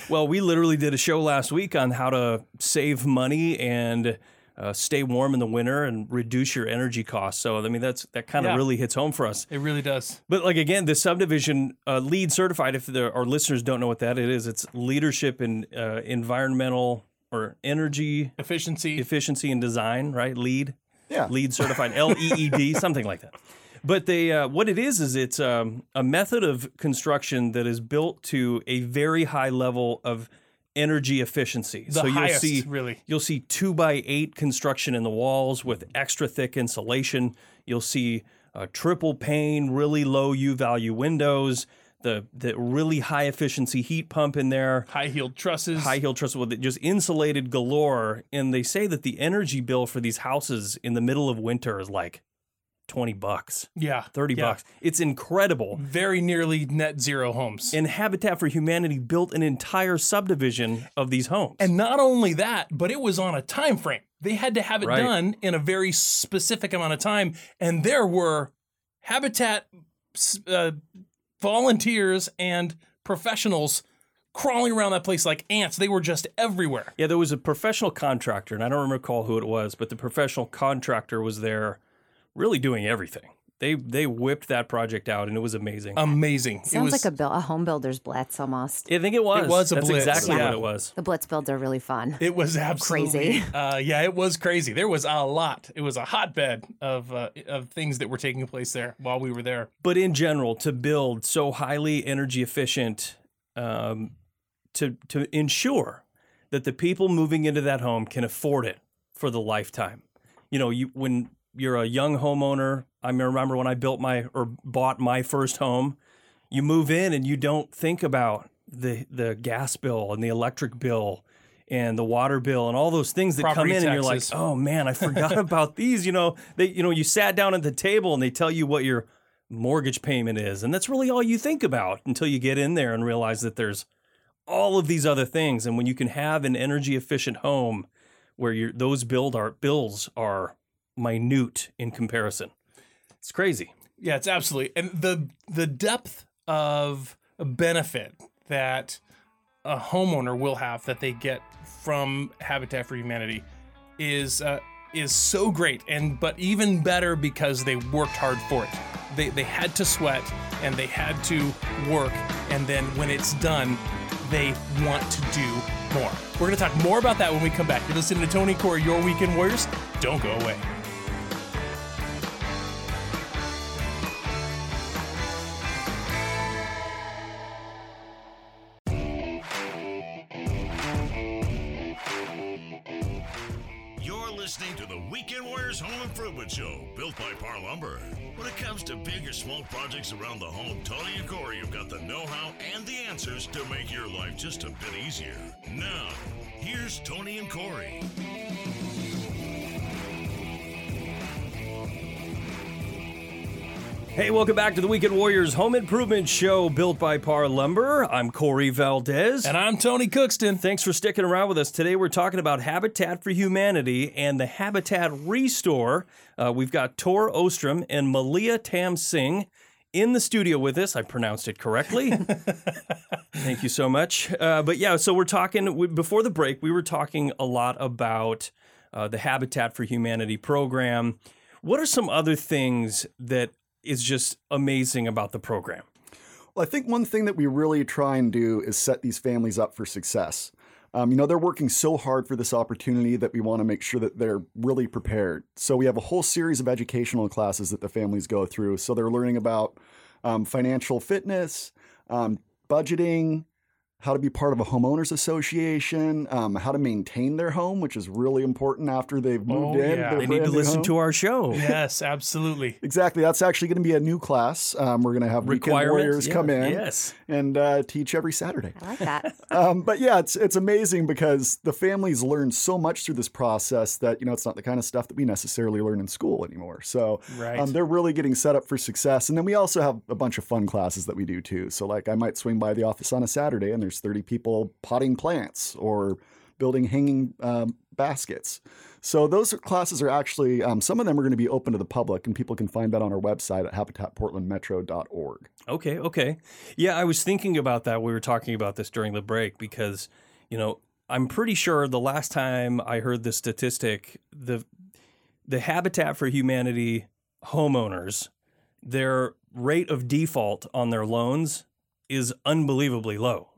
well, we literally did a show last week on how to save money and uh, stay warm in the winter and reduce your energy costs. So, I mean, that's that kind of Yeah. really hits home for us. It really does. But like again, the subdivision uh, LEED certified. If the, our listeners don't know what that is, it's leadership in uh, environmental or energy Efficiency. efficiency and design. Right, LEED. Yeah. LEED certified L E E D something like that. But they uh, what it is is it's um, a method of construction that is built to a very high level of energy efficiency. the so you'll highest, see really. You'll see two by eight construction in the walls with extra thick insulation. You'll see uh, triple pane, really low U value windows. The the really high efficiency heat pump in there. High heeled trusses. High heel trusses with it just insulated galore. And they say that the energy bill for these houses in the middle of winter is like twenty bucks, yeah. thirty yeah. bucks. It's incredible. Very nearly net zero homes. And Habitat for Humanity built an entire subdivision of these homes. And not only that, but it was on a time frame. They had to have it Right. done in a very specific amount of time, and there were habitat uh, volunteers and professionals crawling around that place like ants. They were just everywhere. Yeah, there was a professional contractor, and I don't recall who it was, but the professional contractor was there really doing everything. They they whipped that project out and it was amazing. Amazing. it Sounds was like a, buil- a home builder's blitz almost. I think it was. It was a That's blitz, exactly yeah. what it was. The blitz builds are really fun. It was absolutely Crazy. Uh, yeah, it was crazy. There was a lot. It was a hotbed of uh, of things that were taking place there while we were there. But in general, to build so highly energy efficient, um, to to ensure that the people moving into that home can afford it for the lifetime. You know, you when you're a young homeowner, I remember when I built my or bought my first home, you move in and you don't think about the the gas bill and the electric bill and the water bill and all those things that come Property in and you're like, "Oh man, I forgot [LAUGHS] about these." You know, they you know, you sat down at the table and they tell you what your mortgage payment is, and that's really all you think about until you get in there and realize that there's all of these other things and when you can have an energy efficient home where your those build are bills are minute in comparison. It's crazy. Yeah, it's absolutely and the the depth of benefit that a homeowner will have that they get from Habitat for Humanity is uh, is so great and but even better because they worked hard for it. They they had to sweat and they had to work and then when it's done, they want to do more. We're going to talk more about that when we come back. You're listening to Tony Core, Your Weekend Warriors. Don't go away. Weekend Warriors Home Improvement Show, built by Parr Lumber. When it comes to big or small projects around the home, Tony and Corey have got the know how and the answers to make your life just a bit easier. Now, here's Tony and Corey. Hey, welcome back to the Weekend Warriors Home Improvement Show built by Parr Lumber. I'm Corey Valdez. And I'm Tony Cookston. Thanks for sticking around with us. Today we're talking about Habitat for Humanity and the Habitat Restore. Uh, we've got Tor Ostrom and Malia Tam Singh in the studio with us. I pronounced it correctly. [LAUGHS] Thank you so much. Uh, but yeah, so we're talking, we, before the break, we were talking a lot about uh, the Habitat for Humanity program. What are some other things that is just amazing about the program? Well, I think one thing that we really try and do is set these families up for success. Um, you know, they're working so hard for this opportunity that we want to make sure that they're really prepared. So we have a whole series of educational classes that the families go through. So they're learning about um, financial fitness, um, budgeting, how to be part of a homeowners association, um, how to maintain their home, which is really important after they've moved Oh, in. yeah. They need to listen home. to our show. Yes, absolutely. [LAUGHS] Exactly. That's actually going to be a new class. Um, we're going to have weekend Requirement? warriors Yeah, come in yes. and uh, teach every Saturday. I like that. [LAUGHS] Um, but yeah, it's it's amazing because the families learn so much through this process that you know it's not the kind of stuff that we necessarily learn in school anymore. So Right. um, they're really getting set up for success. And then we also have a bunch of fun classes that we do too. So like I might swing by the office on a Saturday and there's 30 people potting plants or building hanging um, baskets. So those classes are actually um, some of them are going to be open to the public, and people can find that on our website at habitatportlandmetro.org. Okay, okay. Yeah, I was thinking about that. We were talking about this during the break because, you know, I'm pretty sure the last time I heard the statistic, the the Habitat for Humanity homeowners, their rate of default on their loans is unbelievably low.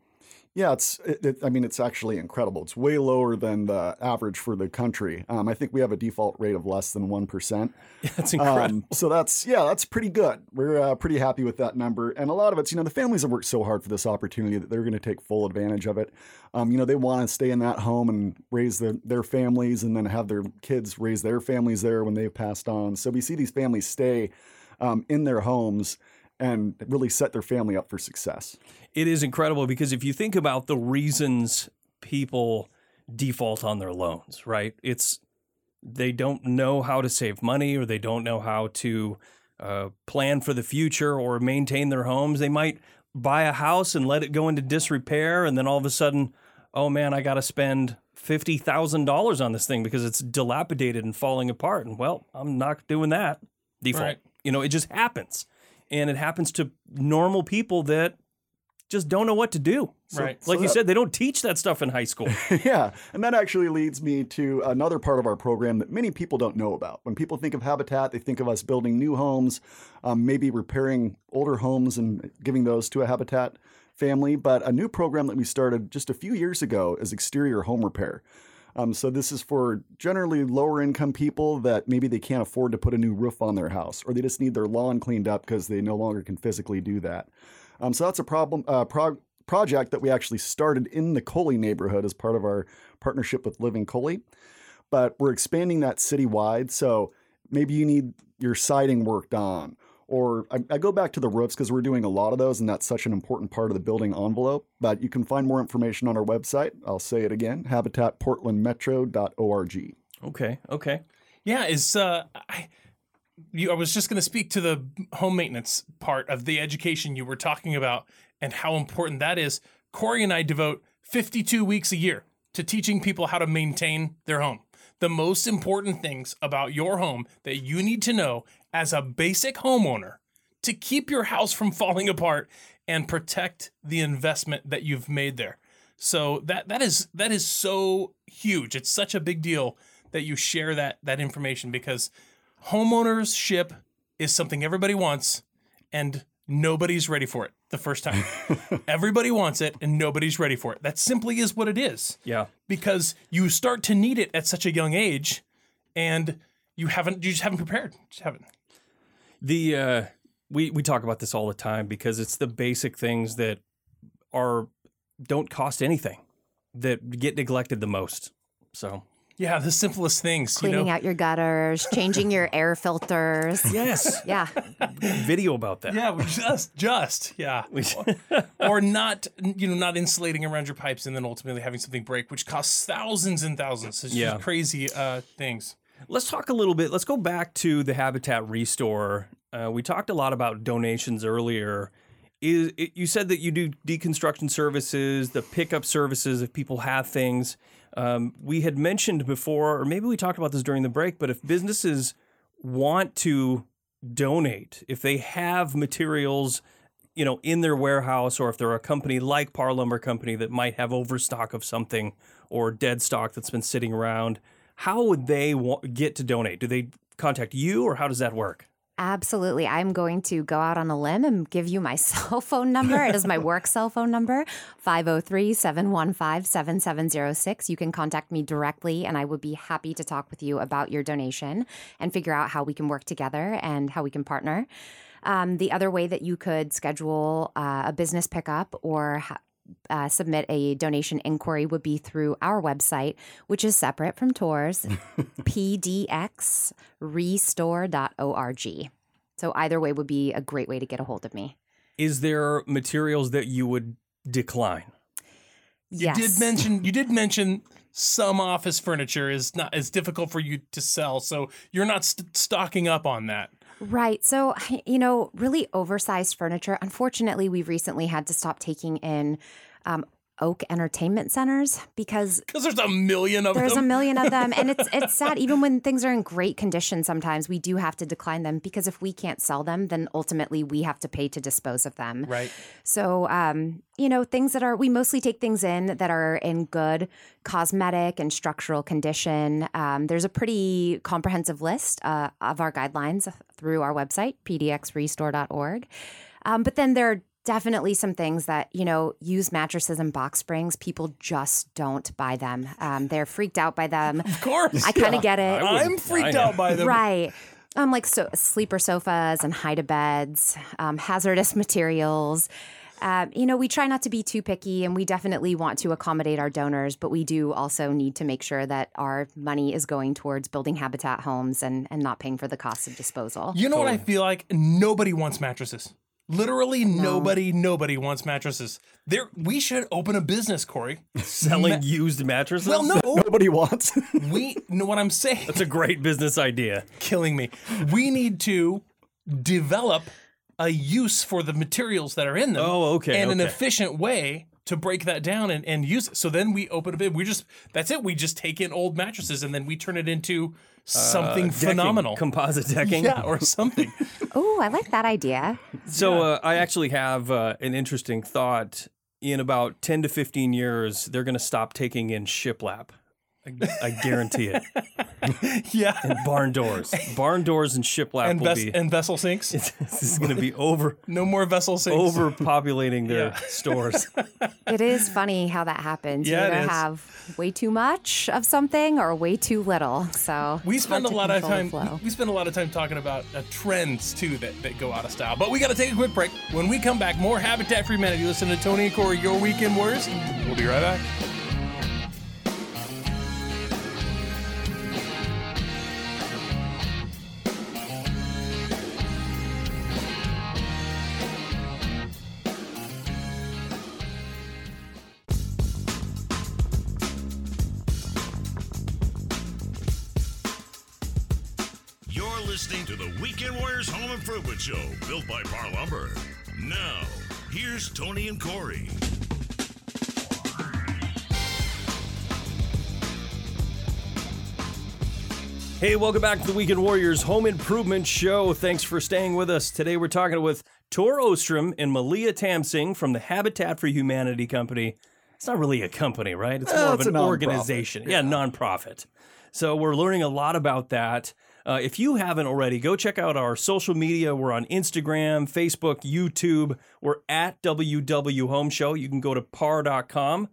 Yeah, it's. It, it, I mean, it's actually incredible. It's way lower than the average for the country. Um, I think we have a default rate of less than one percent. [LAUGHS] That's incredible. Um, so that's yeah, that's pretty good. We're uh, pretty happy with that number, and a lot of it's you know the families have worked so hard for this opportunity that they're going to take full advantage of it. Um, you know they want to stay in that home and raise the, their families, and then have their kids raise their families there when they've passed on. So we see these families stay um, in their homes and really set their family up for success. It is incredible because if you think about the reasons people default on their loans, right? It's they don't know how to save money or they don't know how to uh, plan for the future or maintain their homes. They might buy a house and let it go into disrepair, and then all of a sudden, oh man, I got to spend fifty thousand dollars on this thing because it's dilapidated and falling apart. And well, I'm not doing that. Default. Right. You know, it just happens, and it happens to normal people that just don't know what to do. Right. Like So you that- said, they don't teach that stuff in high school. [LAUGHS] yeah, and that actually leads me to another part of our program that many people don't know about. When people think of Habitat, they think of us building new homes, um, maybe repairing older homes and giving those to a Habitat family. But a new program that we started just a few years ago is exterior home repair. Um, so this is for generally lower income people that maybe they can't afford to put a new roof on their house, or they just need their lawn cleaned up because they no longer can physically do that. Um, so that's a problem uh, prog- project that we actually started in the Cully neighborhood as part of our partnership with Living Cully. But we're expanding that citywide. So maybe you need your siding worked on. Or I, I go back to the roofs because we're doing a lot of those, and that's such an important part of the building envelope. But you can find more information on our website. I'll say it again habitatportlandmetro.org. okay, okay. Yeah, is uh, I, you, I was just going to speak to the home maintenance part of the education you were talking about and how important that is. Corey and I devote 52 weeks a year to teaching people how to maintain their home. The most important things about your home that you need to know as a basic homeowner to keep your house from [LAUGHS] falling apart and protect the investment that you've made there. So that that is that is so huge. It's such a big deal that you share that that information because homeownership is something everybody wants and nobody's ready for it the first time. [LAUGHS] everybody wants it and nobody's ready for it. That simply is what it is Yeah. because you start to need it at such a young age and you haven't you just haven't prepared. Just haven't. The uh, we we talk about this all the time because it's the basic things that are don't cost anything that get neglected the most. So Yeah, the simplest things. Cleaning you know? out your gutters, changing your [LAUGHS] air filters. Yes. Yeah. Video about that. Yeah, just just yeah, [LAUGHS] or not you know not insulating around your pipes and then ultimately having something break, which costs thousands and thousands. It's Yeah. just crazy uh, things. Let's talk a little bit. Let's go back to the Habitat Restore. Uh, we talked a lot about donations earlier. Is it, you said that you do deconstruction services, the pickup services if people have things. Um, we had mentioned before, or maybe we talked about this during the break, but if businesses want to donate, if they have materials, you know, in their warehouse, or if they're a company like Parr Lumber Company that might have overstock of something or dead stock that's been sitting around, how would they get to donate? Do they contact you, or how does that work? Absolutely. I'm going to go out on a limb and give you my [LAUGHS] cell phone number. It is my [LAUGHS] work cell phone number, 503 715 7706. You can contact me directly, and I would be happy to talk with you about your donation and figure out how we can work together and how we can partner. Um, the other way that you could schedule uh, a business pickup or ha- uh, submit a donation inquiry would be through our website, which is separate from tours, [LAUGHS] pdxrestore.org. So either way would be a great way to get a hold of me. Is there materials that you would decline? You yes. did mention you did mention some office furniture is not as difficult for you to sell, so you're not st- stocking up on that. Right. So, you know, really oversized furniture. Unfortunately, we've recently had to stop taking in um, Oak Entertainment Centers because Because there's a million of them. there's a million of them, and it's it's sad. [LAUGHS] Even when things are in great condition, sometimes we do have to decline them because if we can't sell them, then ultimately we have to pay to dispose of them. right. So, um, you know, things that are, we mostly take things in that are in good cosmetic and structural condition. Um, there's a pretty comprehensive list uh, of our guidelines through our website, pdxrestore.org. Um, but then there are definitely some things that, you know, use mattresses and box springs, people just don't buy them. Um, they're freaked out by them. [LAUGHS] Of course. I kind of get it. I I'm freaked out by them. Right. Um, like so, sleeper sofas and hide a beds, um, hazardous [LAUGHS] materials. Um, you know, we try not to be too picky, and we definitely want to accommodate our donors, but we do also need to make sure that our money is going towards building habitat homes and, and not paying for the cost of disposal. You know what I feel like? Nobody wants mattresses. Literally nobody, nobody wants mattresses. There, we should open a business, Corey. Selling used mattresses? Well, no, [LAUGHS] Nobody wants. we know what I'm saying. That's a great business idea. Killing me. We need to develop a use for the materials that are in them. Oh, okay, And an okay. efficient way to break that down and, and use it. So then we open a bid. We just that's it. We just take in old mattresses and then we turn it into something Decking, phenomenal. Composite [LAUGHS] decking. yeah, or something. [LAUGHS] Oh, I like that idea. So uh, I actually have uh, an interesting thought. In about 10 to 15 years, they're going to stop taking in shiplap. I, I guarantee it. [LAUGHS] yeah. And barn doors. Barn doors and shiplap And, will ves- be. and vessel sinks. [LAUGHS] this is going to be over No more vessel sinks. overpopulating their Yeah. [LAUGHS] stores. It is funny how that happens. Yeah, you either have way too much of something or way too little. So We spend a lot of time. We spend a lot of time talking about uh, trends too that, that go out of style. But we got to take a quick break. When we come back, more Habitat for Humanity. Listen to Tony and Corey, your weekend warriors. We'll be right back. Improvement Show, built by Parr Lumber. Now, here's Tony and Corey. Hey, welcome back to the Weekend Warriors Home Improvement Show. Thanks for staying with us. Today we're talking with Tor Ostrom and Malia Tamsing from the Habitat for Humanity Company. It's not really a company, right? It's Well, more it's of an nonprofit. organization. Yeah, nonprofit. So we're learning a lot about that. Uh, if you haven't already, go check out our social media. We're on Instagram, Facebook, YouTube. We're at WW Home Show. You can go to parr.com,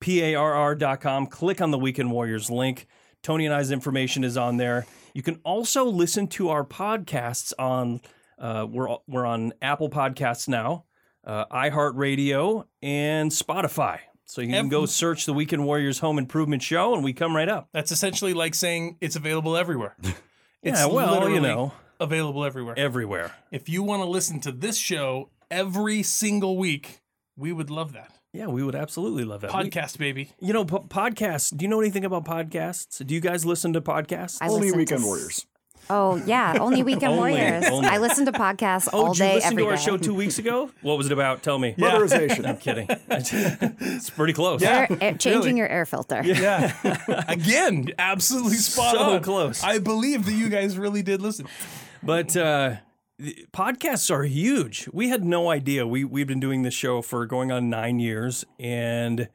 P A R R.com. Click on the Weekend Warriors link. Tony and I's information is on there. You can also listen to our podcasts on, uh, we're, we're on Apple Podcasts now, uh, iHeartRadio, and Spotify. So you can go search the Weekend Warriors Home Improvement Show, and we come right up. That's essentially like saying it's available everywhere. [LAUGHS] It's Yeah, well, you know. available everywhere. Everywhere. if you want to listen to this show every single week, we would love that. Yeah, we would absolutely love that. We- Podcast, baby. you know, po- podcasts. Do you know anything about podcasts? Do you guys listen to podcasts? I Only listen to Weekend s- Warriors. Oh yeah, only [LAUGHS] Weekend Only- Warriors. only. I listen to podcasts oh, all did you day, listen every to our day. show two weeks ago? What was it about? Tell me. Motorization. [LAUGHS] I'm kidding. [LAUGHS] it's pretty close. Yeah. Air- air- changing your air filter. Yeah. Again, absolutely spot So on. close. I believe that you guys really did listen. But uh, the- podcasts are huge. We had no idea. We we've been doing this show for going on nine years, and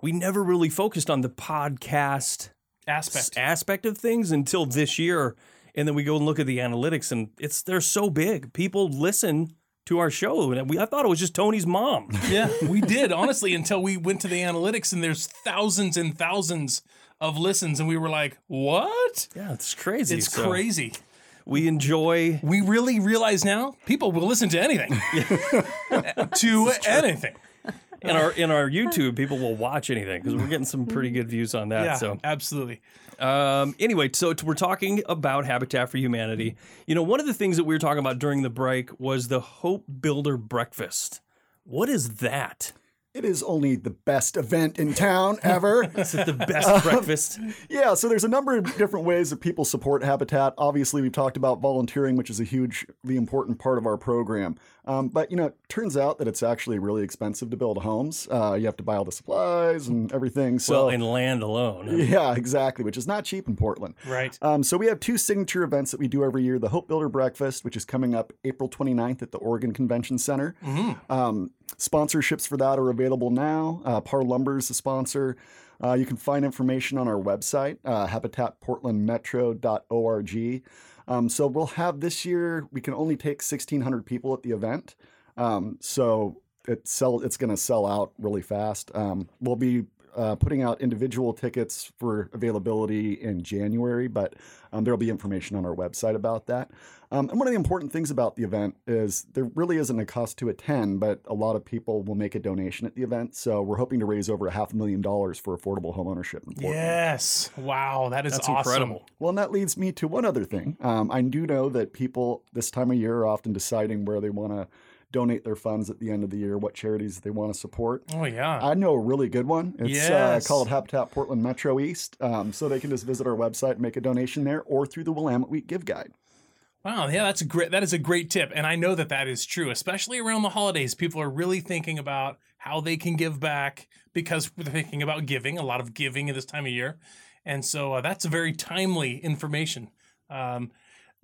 we never really focused on the podcast Aspect. aspect of things until this year. And then we go and look at the analytics, and it's they're so big. People listen to our show, and we I thought it was just Tony's mom. [LAUGHS] Yeah, we did honestly until we went to the analytics and there's thousands and thousands of listens and we were like, "What?" yeah, it's crazy. It's So crazy. We enjoy. We really realize now people will listen to anything. [LAUGHS] [LAUGHS] to anything. In our in our YouTube, people will watch anything because we're getting some pretty good views on that. Yeah, So absolutely. Um, anyway, so we're talking about Habitat for Humanity. You know, one of the things that we were talking about during the break was the Hope Builder Breakfast. What is that? It is only the best event in town ever. [LAUGHS] Is it the best breakfast? Yeah, so there's a number of different ways that people support Habitat. Obviously, we've talked about volunteering, which is a hugely important part of our program. Um, but you know, it turns out that it's actually really expensive to build homes. Uh, you have to buy all the supplies and everything. So, Well, in land alone. yeah, exactly, which is not cheap in Portland. Right. Um, so we have two signature events that we do every year: the Hope Builder Breakfast, which is coming up April 29th at the Oregon Convention Center. Um, sponsorships for that are available now. Uh, Parr Lumber is the sponsor. Uh, you can find information on our website, uh, habitatportlandmetro.org. Um, so we'll have this year. We can only take 1,600 people at the event. Um, so it sell it's going to sell out really fast. Um, we'll be uh, putting out individual tickets for availability in January, but um, there will be information on our website about that. Um, and one of the important things about the event is there really isn't a cost to attend, but a lot of people will make a donation at the event. So we're hoping to raise over a half a million dollars for affordable homeownership in Portland. Yes. Wow, that is That's awesome. incredible. Well, and that leads me to one other thing. Um, I do know that people this time of year are often deciding where they want to donate their funds at the end of the year, what charities they want to support. Oh yeah. I know a really good one. It's Yes. uh, called Habitat Portland Metro East. Um, so they can just visit our website and make a donation there or through the Willamette Week Give Guide. Wow, yeah, that's a great. That is a great tip, and I know that that is true, especially around the holidays. People are really thinking about how they can give back because they're thinking about giving. A lot of giving at this time of year, and so uh, that's very timely information. Um,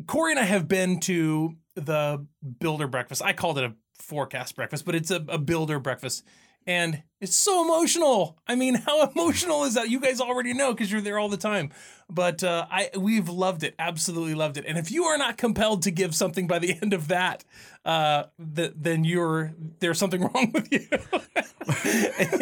Corey and I have been to the builder breakfast. I called it a forecast breakfast, but it's a, a builder breakfast. And it's so emotional. I mean, [LAUGHS] how emotional is that? You guys already know because you're there all the time. But uh, I we've loved it, absolutely loved it. And if you are not compelled to give something by the [LAUGHS] end of that, uh, th- then you're there's something [LAUGHS] wrong with you,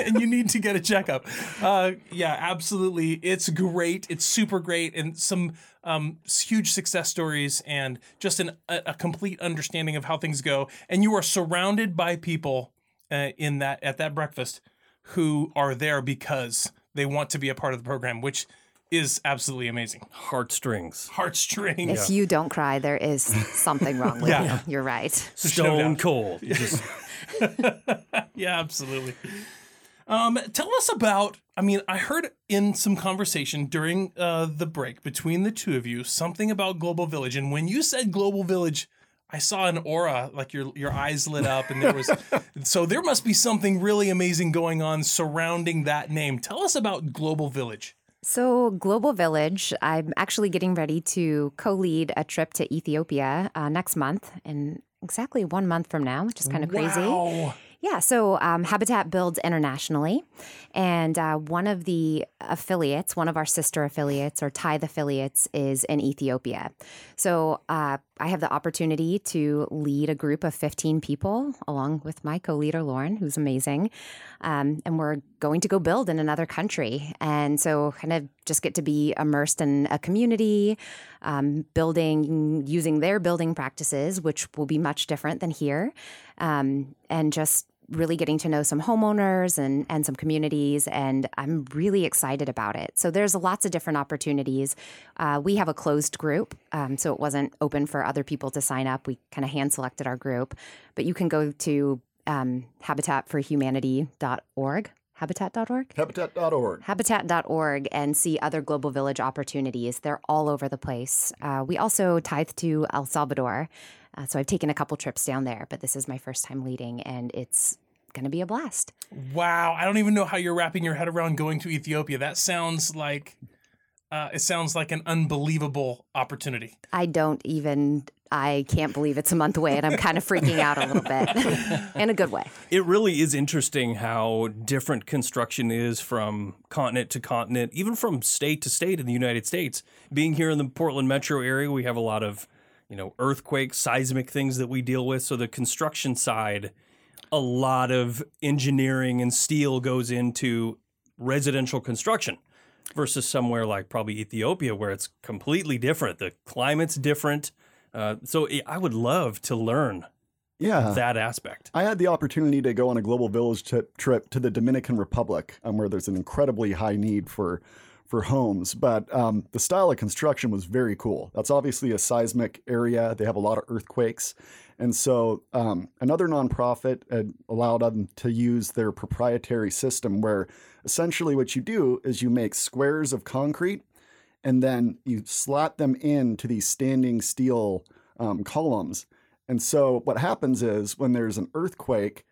and you need to get a checkup. Uh, yeah, absolutely. It's great. It's super great, and some um, huge success stories, and just an, a, a complete understanding of how things go. And you are surrounded by people uh, in that at that breakfast who are there because they want to be a part of the program, which is absolutely amazing. Heartstrings. Heartstrings. If you don't cry, there is something wrong with [LAUGHS] Yeah. you. You're right. Stone doubt. cold. [LAUGHS] Yeah, absolutely. Um, tell us about. I mean, I heard in some conversation during uh, the break between the two of you something about Global Village, and when you said Global Village, I saw an aura, like your your eyes lit up, and there was. [LAUGHS] so there must be something really amazing going on surrounding that name. Tell us about Global Village. So, Global Village, I'm actually getting ready to co lead a trip to Ethiopia uh, next month in exactly one month from now, which is kind of crazy. Wow. Yeah, so um, Habitat builds internationally, and uh, one of the affiliates, one of our sister affiliates or tithe affiliates, is in Ethiopia. So uh, I have the opportunity to lead a group of 15 people along with my co leader, Lauren, who's amazing. Um, and we're going to go build in another country. And so, kind of just get to be immersed in a community, um, building, using their building practices, which will be much different than here. Um, and just really getting to know some homeowners and, and some communities, and I'm really excited about it. So there's lots of different opportunities. Uh, we have a closed group, um, so it wasn't open for other people to sign up. We kind of hand selected our group, but you can go to um, habitatforhumanity.org. Habitat.org? Habitat.org. Habitat.org and see other Global Village opportunities. They're all over the place. Uh, we also tithe to El Salvador. Uh, so I've taken a couple trips down there, but this is my first time leading and it's going to be a blast. Wow, I don't even know how you're wrapping your head around going to Ethiopia. That sounds like uh, it sounds like an unbelievable opportunity. I don't even I can't believe it's a month away and I'm kind of freaking out a little bit [LAUGHS] in a good way. It really is interesting how different construction is from continent to continent, even from state to state in the United States. Being here in the Portland metro area, we have a lot of, you know, earthquake, seismic things that we deal with. So the construction side, a lot of engineering and steel goes into residential construction versus somewhere like probably Ethiopia where it's completely different. The climate's different. Uh, so I would love to learn Yeah. that aspect. I had the opportunity to go on a global village trip, trip to the Dominican Republic, um, where there's an incredibly high need for for homes. But um, the style of construction was very cool. That's obviously a seismic area. They have a lot of earthquakes, and so um, another nonprofit allowed them to use their proprietary system, where essentially what you do is you make squares of concrete and then you slot them into these standing steel um, columns. And so what happens is when there's an earthquake,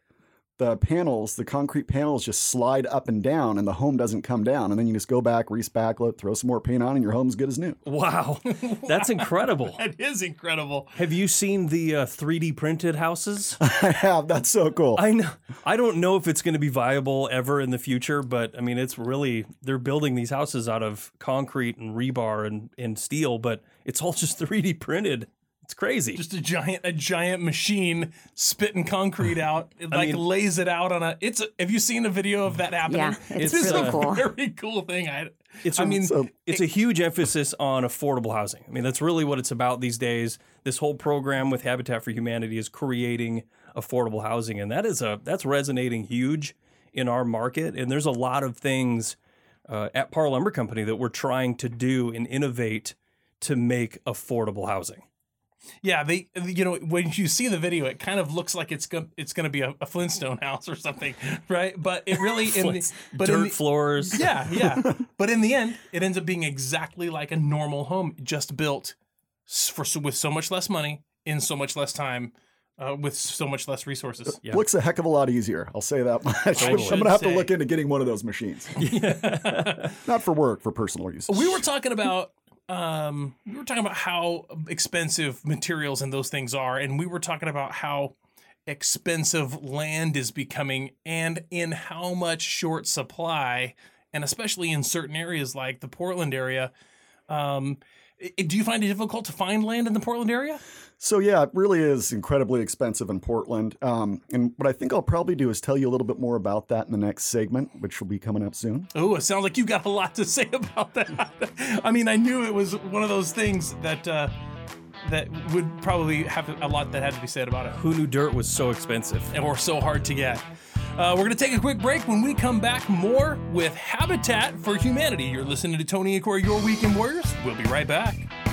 the panels, the concrete panels just slide up and down and the home doesn't come down. And then you just go back, respackle it, throw some more paint on, and your home's good as new. Wow, [LAUGHS] that's incredible. [LAUGHS] That is incredible. Have you seen the uh, 3D printed houses? [LAUGHS] I have. That's so cool. I know. I don't know if it's going to be viable ever in the future, but I mean, it's really they're building these houses out of concrete and rebar and, and steel, but it's all just 3D printed. It's crazy. Just a giant a giant machine spitting concrete [SIGHS] out. It like mean- lays it out on a it's a, have you seen a video of that happening? Yeah, it's This is really a cool. very cool thing. I It's I a- mean So- it's a huge emphasis on affordable housing. I mean, that's really what it's about these days. This whole program with Habitat for Humanity is creating affordable housing, and that is a that's resonating huge in our market. And there's a lot of things uh, at Parr Lumber Company that we're trying to do and innovate to make affordable housing. Yeah, they you know when you see the video, it kind of looks like it's going it's going to be a, a Flintstone house or something, [LAUGHS] right? But it really in the, but Dirt in the, floors. yeah, yeah. [LAUGHS] but in the end, it ends up being exactly like a normal home, just built for with so much less money in so much less time, uh, with so much less resources. Yeah. Looks a heck of a lot easier. I'll say that [LAUGHS] much. I'm going to have to look into getting one of those machines. Not for work, for personal use. We were talking about um, we were talking about how expensive materials and those things are, and we were talking about how expensive land is becoming, and in how much short supply, and especially in certain areas like the Portland area. Um, do you find it difficult to find land in the Portland area? So yeah, it really is incredibly expensive in Portland. Um, and what I think I'll probably do is tell you a little bit more about that in the next segment, which will be coming up soon. Oh, it sounds like you got a lot to [LAUGHS] say about that. I mean, I knew it was one of those things that uh, that would probably have a lot that had to be said about it. Who knew dirt was so expensive? or so hard to get. Uh, we're going to take a quick break. When we come back, more with Habitat for Humanity. You're listening to Tony and Corey, Your Weekend Warriors. We'll be right back.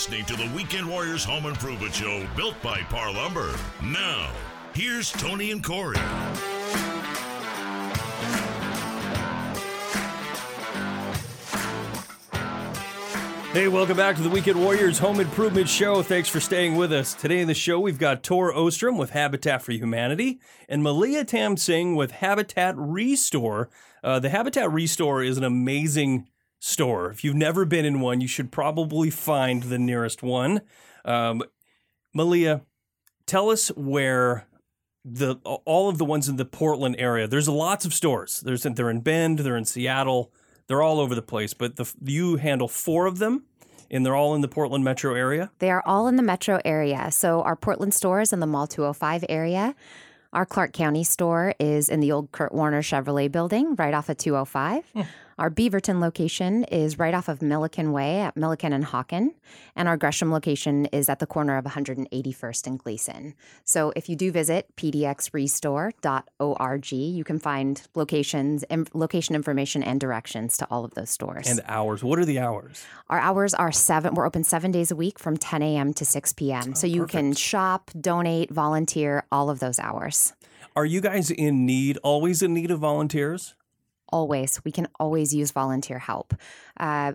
Listening to the Weekend Warriors Home Improvement Show built by Parr Lumber. Now, here's Tony and Corey. Hey, welcome back to the Weekend Warriors Home Improvement Show. Thanks for staying with us. Today in the show, we've got Tor Ostrom with Habitat for Humanity and Malia Tam Singh with Habitat Restore. Uh, the Habitat Restore is an amazing store. If you've never been in one, you should probably find the nearest one. Um, Malia, tell us where the all of the ones in the Portland area. There's lots of stores. There's they're in Bend, they're in Seattle, they're all over the place. But the you handle four of them, and they're all in the Portland metro area. They are all in the metro area. So our Portland stores in the Mall 205 area. Our Clark County store is in the old Curt Warner Chevrolet building right off of 205. Our Beaverton location is right off of Millikan Way at Millikan and Hocken. And our Gresham location is at the corner of 181st and Glisan. So if you do visit pdxrestore.org, you can find locations, im- location information, and directions to all of those stores. And hours. What are the hours? Our hours are seven. We're open seven days a week from 10 a.m. to 6 p.m. Oh, so you can shop, donate, volunteer, all of those hours. Are you guys in need, always in need of volunteers? Always, we can always use volunteer help. Uh,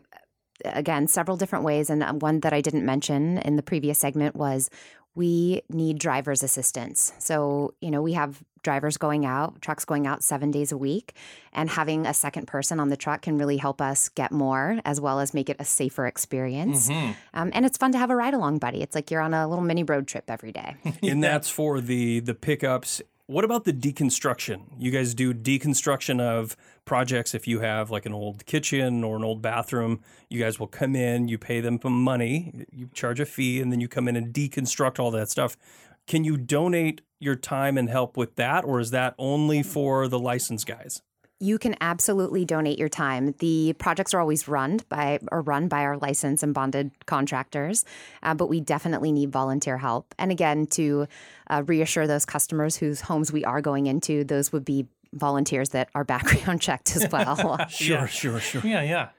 again, several different ways, and um, one that I didn't mention in the previous segment was we need driver's assistance. So you know we have drivers going out, trucks going out seven days a week, and having a second person on the truck can really help us get more, as well as make it a safer experience. Um, and it's fun to have a ride along buddy. It's like you're on a little mini road trip every day. And [LAUGHS] that's for the the pickups. What about the deconstruction? You guys do deconstruction of projects if you have like an old kitchen or an old bathroom. You guys will come in, you pay them money, you charge a fee, and then you come in and deconstruct all that stuff. Can you donate your time and help with that, or is that only for the licensed guys? You can absolutely donate your time. The projects are always run by or run by our licensed and bonded contractors, uh, but we definitely need volunteer help. And again, to uh, reassure those customers whose homes we are going into, those would be volunteers that are background [LAUGHS] checked as well. [LAUGHS] Sure, [LAUGHS] Yeah. sure, sure. Yeah, yeah.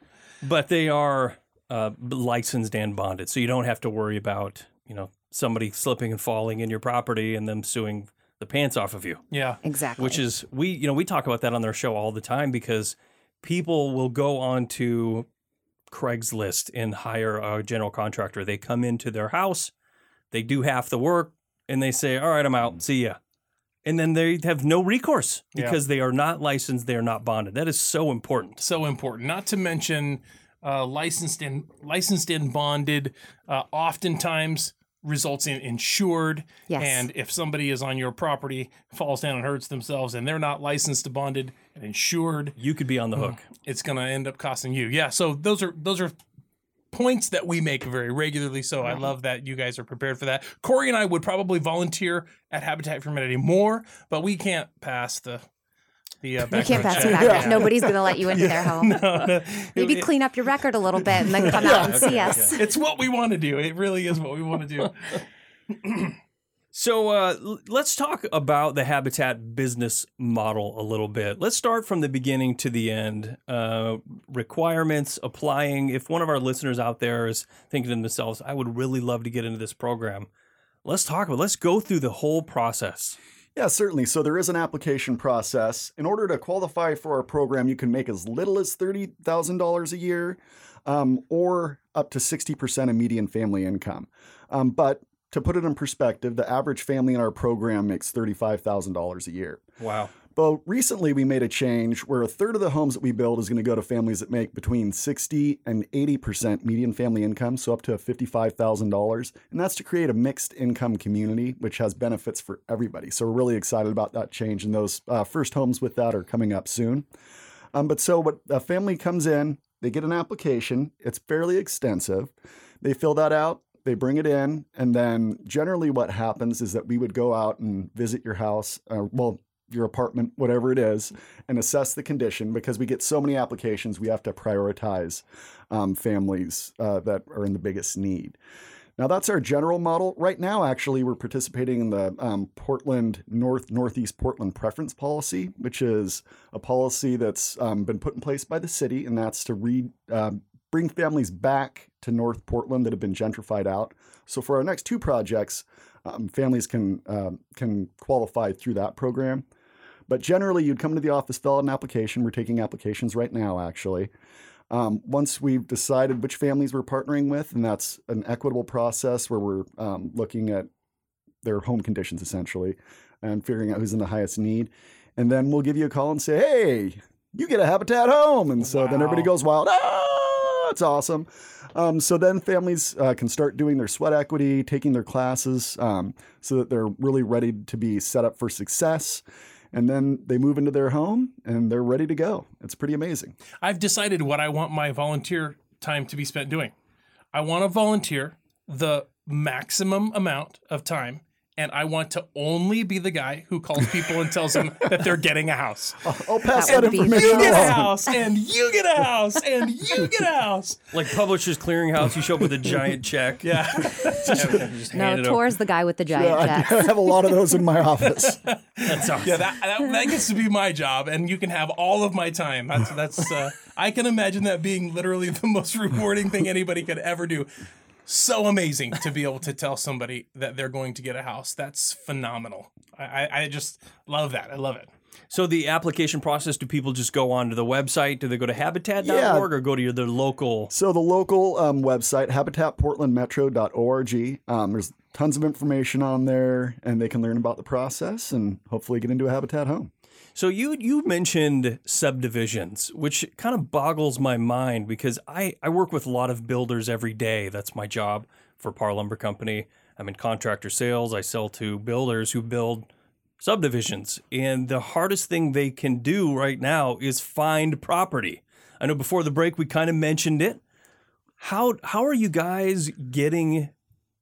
But they are uh, licensed and bonded, so you don't have to worry about you know somebody slipping and falling in your property and them suing the pants off of you. Yeah. exactly. Which is we you know we talk about that on their show all the time because people will go on to Craigslist and hire a general contractor. They come into their house, they do half the work, and they say, "All right, I'm out. See ya." And then they have no recourse Yeah. because they are not licensed, they are not bonded. That is so important. so important. Not to mention uh, licensed and licensed and bonded. Uh, oftentimes results in insured. Yes. And if somebody is on your property, falls down and hurts themselves, and they're not licensed, bonded, and insured, You could be on the hook. Mm-hmm. it's going to end up costing you. Yeah. So those are those are points that we make very regularly. So I love that you guys are prepared for that. Corey and I would probably volunteer at Habitat for Humanity more, but we can't pass the the uh, you can't pass check. the background. Nobody's going to let you into their [LAUGHS] home. No, no. Maybe clean up your record a little bit and then [LAUGHS] come out and see us. It's what we want to do. It really is what we want to do. [CLEARS THROAT] So uh, let's talk about the Habitat business model a little bit. Let's start from the beginning to the end. Uh, requirements, applying. If one of our listeners out there is thinking to themselves, I would really love to get into this program, let's talk about Let's go through the whole process. Yeah, certainly. So there is an application process. In order to qualify for our program, you can make as little as $30,000 a year um, or up to 60% of median family income. Um, but to put it in perspective, the average family in our program makes $35,000 a year. Wow. But recently we made a change where a third of the homes that we build is going to go to families that make between 60 and 80% median family income, so up to $55,000. And that's to create a mixed income community, which has benefits for everybody. So we're really excited about that change. And those uh, first homes with that are coming up soon. Um, but so what a family comes in, they get an application, it's fairly extensive. They fill that out, they bring it in, and then generally what happens is that we would go out and visit your house, uh, well, your apartment, whatever it is, and assess the condition because we get so many applications, we have to prioritize um, families uh, that are in the biggest need. Now that's our general model. Right now, actually, we're participating in the um, Portland North Northeast Portland Preference Policy, which is a policy that's um, been put in place by the city, and that's to re, uh, bring families back to North Portland that have been gentrified out. So for our next two projects, um, families can um can qualify through that program. But generally, you'd come to the office, fill out an application. We're taking applications right now, actually. Um, once we've decided which families we're partnering with, and that's an equitable process where we're um, looking at their home conditions essentially and figuring out who's in the highest need. And then we'll give you a call and say, hey, you get a Habitat home. And so then everybody goes wild. Ah, it's awesome. Um, so then families uh, can start doing their sweat equity, taking their classes um, so that they're really ready to be set up for success. And then they move into their home and they're ready to go. It's pretty amazing. I've decided what I want my volunteer time to be spent doing. I want to volunteer the maximum amount of time and I want to only be the guy who calls people and tells them that they're getting a house. [LAUGHS] I'll pass That that, would be information You get a house, and you get a house, and you get a house. [LAUGHS] Like Publishers Clearinghouse, you show up with a giant check. Yeah. [LAUGHS] Just No, hand it over. Tor's the guy with the giant Yeah, I have a lot of those in my office. That's awesome. Yeah, that, that that gets to be my job, and you can have all of my time. That's that's. Uh, I can imagine that being literally the most rewarding thing anybody could ever do. So amazing to be able to tell somebody that they're going to get a house. That's phenomenal. I, I, I just love that. I love it. So the application process, do people just go onto the website? Do they go to habitat.org Yeah. or go to your, their local? So the local um, website, habitatportlandmetro.org, um, there's tons of information on there, and they can learn about the process and hopefully get into a habitat home. So you you mentioned subdivisions, which kind of boggles my mind because I, I work with a lot of builders every day. That's my job for Parr Lumber Company. I'm in contractor sales. I sell to builders who build subdivisions. And the hardest thing they can do right now is find property. I know before the break we kind of mentioned it. How how are you guys getting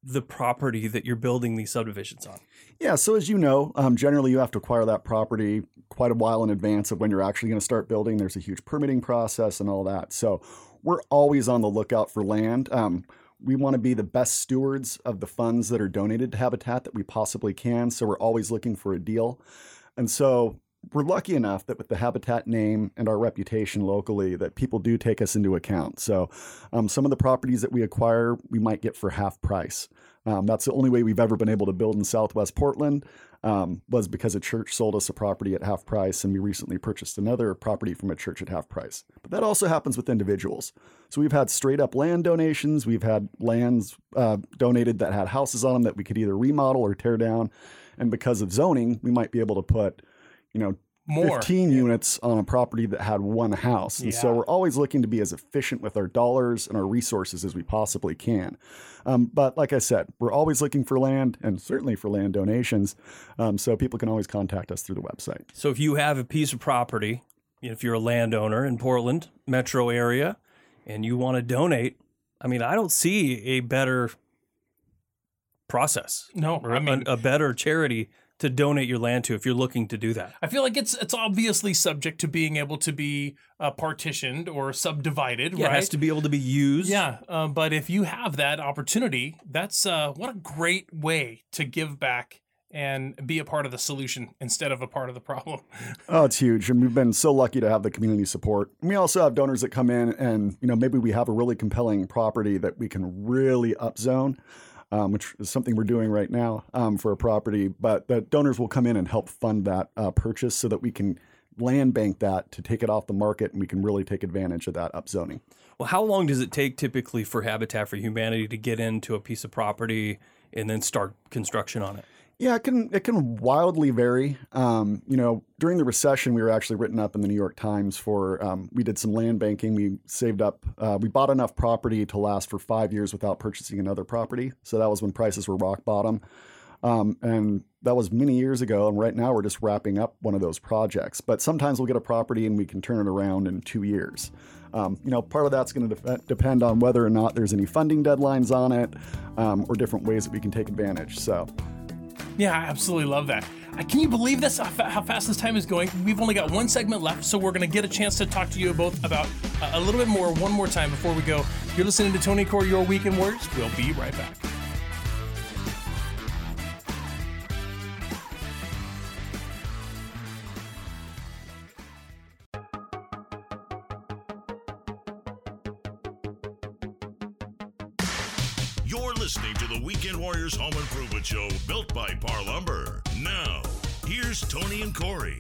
the property that you're building these subdivisions on? Yeah, so as you know, um, generally you have to acquire that property quite a while in advance of when you're actually going to start building. There's a huge permitting process and all that. So we're always on the lookout for land. Um, we want to be the best stewards of the funds that are donated to Habitat that we possibly can. So we're always looking for a deal. And so we're lucky enough that with the Habitat name and our reputation locally, that people do take us into account. So um, some of the properties that we acquire, we might get for half price. Um, that's the only way we've ever been able to build in Southwest Portland. Um, was because a church sold us a property at half price, and we recently purchased another property from a church at half price. But that also happens with individuals. So we've had straight up land donations. We've had lands uh, donated that had houses on them that we could either remodel or tear down. And because of zoning, we might be able to put, you know, More. 15 units on a property that had one house. And so we're always looking to be as efficient with our dollars and our resources as we possibly can. Um, but like I said, we're always looking for land and certainly for land donations. Um, so people can always contact us through the website. So if you have a piece of property, if you're a landowner in Portland metro area and you want to donate, I mean, I don't see a better process No, or I a- mean, a, better charity to donate your land to if you're looking to do that. I feel like it's it's obviously subject to being able to be uh, partitioned or subdivided, Yeah, right? it has to be able to be used. Yeah, uh, but if you have that opportunity, that's uh, what a great way to give back and be a part of the solution instead of a part of the problem. [LAUGHS] Oh, it's huge. And we've been so lucky to have the community support. And we also have donors that come in and, you know, maybe we have a really compelling property that we can really upzone, um, which is something we're doing right now um, for a property. But the donors will come in and help fund that uh, purchase so that we can land bank that to take it off the market and we can really take advantage of that upzoning. Well, how long does it take typically for Habitat for Humanity to get into a piece of property and then start construction on it? Yeah, it can it can wildly vary. Um, you know, during the recession, we were actually written up in the New York Times for um, we did some land banking. We saved up, uh, we bought enough property to last for five years without purchasing another property. So that was when prices were rock bottom, um, and that was many years ago. And right now, we're just wrapping up one of those projects. But sometimes we'll get a property and we can turn it around in two years. Um, you know, part of that's going to de- depend on whether or not there's any funding deadlines on it, um, or different ways that we can take advantage. So. Yeah, I absolutely love that. Uh, Can you believe this? How, fast this time is going? We've only got one segment left, so we're going to get a chance to talk to you both about uh, a little bit more one more time before we go. You're listening to Tony Core, Your Weekend Warriors. We'll be right back. Warriors Home Improvement Show built by Parr Lumber. Now, here's Tony and Corey.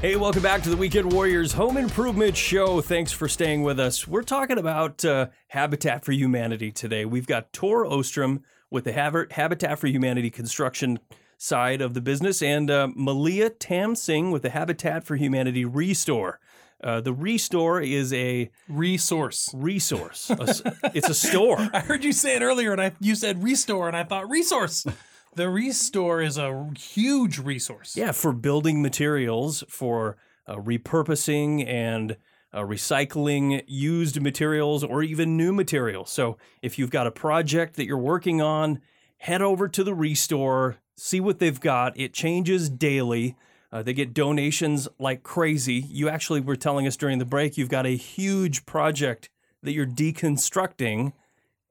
Hey, welcome back to the Weekend Warriors Home Improvement Show. Thanks for staying with us. We're talking about uh, Habitat for Humanity today. We've got Tor Ostrom with the Habitat for Humanity construction side of the business, and uh, Malia Tam Singh with the Habitat for Humanity Restore. Uh, the Restore is a Resource. resource. A [LAUGHS] it's a store. I heard you say it earlier, and I you said restore, and I thought resource. The restore is a huge resource. Yeah, for building materials, for uh, repurposing and uh, recycling used materials or even new materials. So if you've got a project that you're working on, head over to the Restore, see what they've got. It changes daily. Uh, they get donations like crazy. You actually were telling us during the break you've got a huge project that you're deconstructing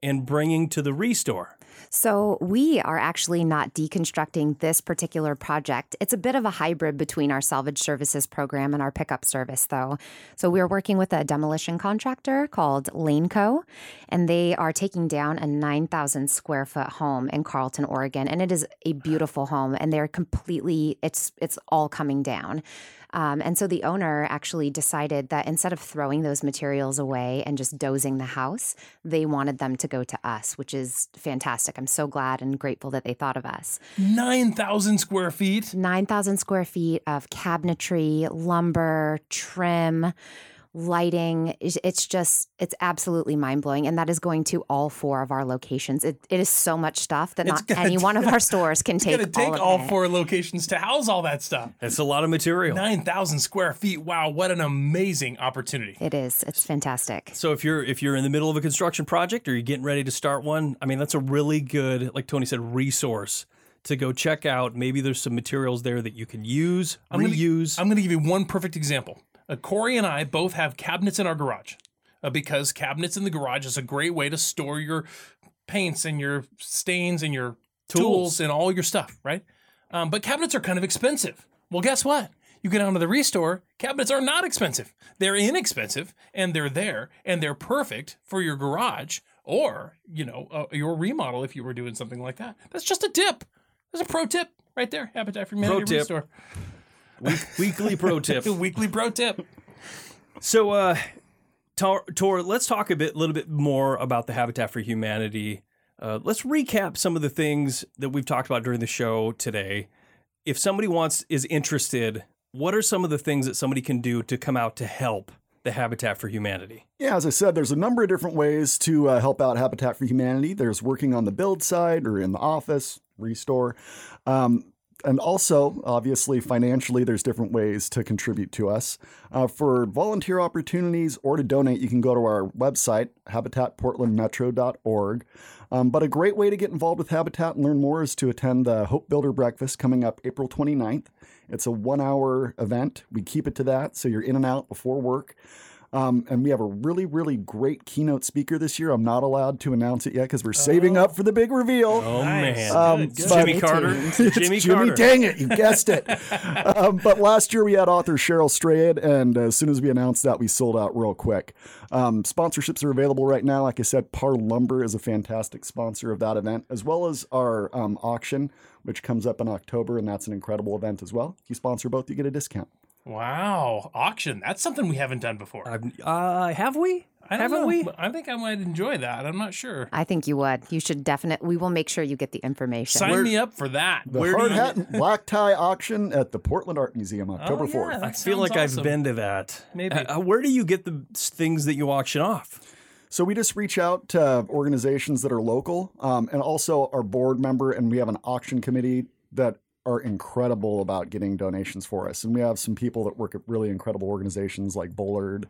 and bringing to the Restore. So, we are actually not deconstructing this particular project. It's a bit of a hybrid between our salvage services program and our pickup service, though. So, we're working with a demolition contractor called Laneco, and they are taking down a 9,000 square foot home in Carlton, Oregon. And it is a beautiful home, and they're completely, it's, it's all coming down. Um, and so the owner actually decided that instead of throwing those materials away and just dozing the house, they wanted them to go to us, which is fantastic. I'm so glad and grateful that they thought of us. 9,000 square feet. 9,000 square feet of cabinetry, lumber, trim lighting. It's just, it's absolutely mind blowing. And that is going to all four of our locations. It, it is so much stuff that It's not any gonna one of our stores [LAUGHS] can take, Gotta take all, of all it. four locations to house all that stuff. It's a lot of material. 9,000 square feet. Wow, what an amazing opportunity. It is. It's fantastic. So if you're if you're in the middle of a construction project or you're getting ready to start one, I mean that's a really good, like Tony said, resource to go check out. Maybe there's some materials there that you can use, I'm gonna- reuse. I'm going to give you one perfect example. Uh, Corey and I both have cabinets in our garage uh, because cabinets in the garage is a great way to store your paints and your stains and your tools, Tools. and all your stuff, right? Um, but cabinets are kind of expensive. Well, guess what? You get onto the restore, cabinets are not expensive. They're inexpensive and they're there and they're perfect for your garage or, you know, uh, your remodel if you were doing something like that. That's just a tip. There's a pro tip right there. Habitat for Humanity tip. Restore. Weekly pro tip. [LAUGHS] Weekly pro tip. So, uh, Tor, Tor, let's talk a bit, little bit more about the Habitat for Humanity. Uh, let's recap some of the things that we've talked about during the show today. If somebody wants is interested, what are some of the things that somebody can do to come out to help the Habitat for Humanity? Yeah, as I said, there's a number of different ways to uh, help out Habitat for Humanity. There's working on the build side or in the office, restore. Um, and also, obviously, financially, there's different ways to contribute to us. Uh, for volunteer opportunities or to donate, you can go to our website, habitatportlandmetro.org. Um, but a great way to get involved with Habitat and learn more is to attend the Hope Builder Breakfast coming up April 29th. It's a one hour event. We keep it to that, so you're in and out before work. Um, and we have a really, really great keynote speaker this year. I'm not allowed to announce it yet because we're saving up for the big reveal. Oh Nice. man, Um, Good, good. Jimmy Carter, [LAUGHS] It's Jimmy, Jimmy, Carter. dang it, you guessed it. [LAUGHS] um, but last year we had author Cheryl Strayed, and as soon as we announced that, we sold out real quick. Um, sponsorships are available right now. Like I said, Parr Lumber is a fantastic sponsor of that event, as well as our um, auction, which comes up in October, and that's an incredible event as well. If you sponsor both, you get a discount. Wow, auction. That's something we haven't done before. I've- Uh, have we? I don't Haven't know, we? I think I might enjoy that. I'm not sure. I think you would. You should definitely. We will make sure you get the information. Sign me up for that. The Where do hard you- hat and black tie auction at the Portland Art Museum, October Oh, yeah, 4th. that I feel sounds like I've been to that. Maybe. Uh, where do you get the things that you auction off? So we just reach out to organizations that are local, um, and also our board member, and we have an auction committee that are incredible about getting donations for us. And we have some people that work at really incredible organizations like Bullard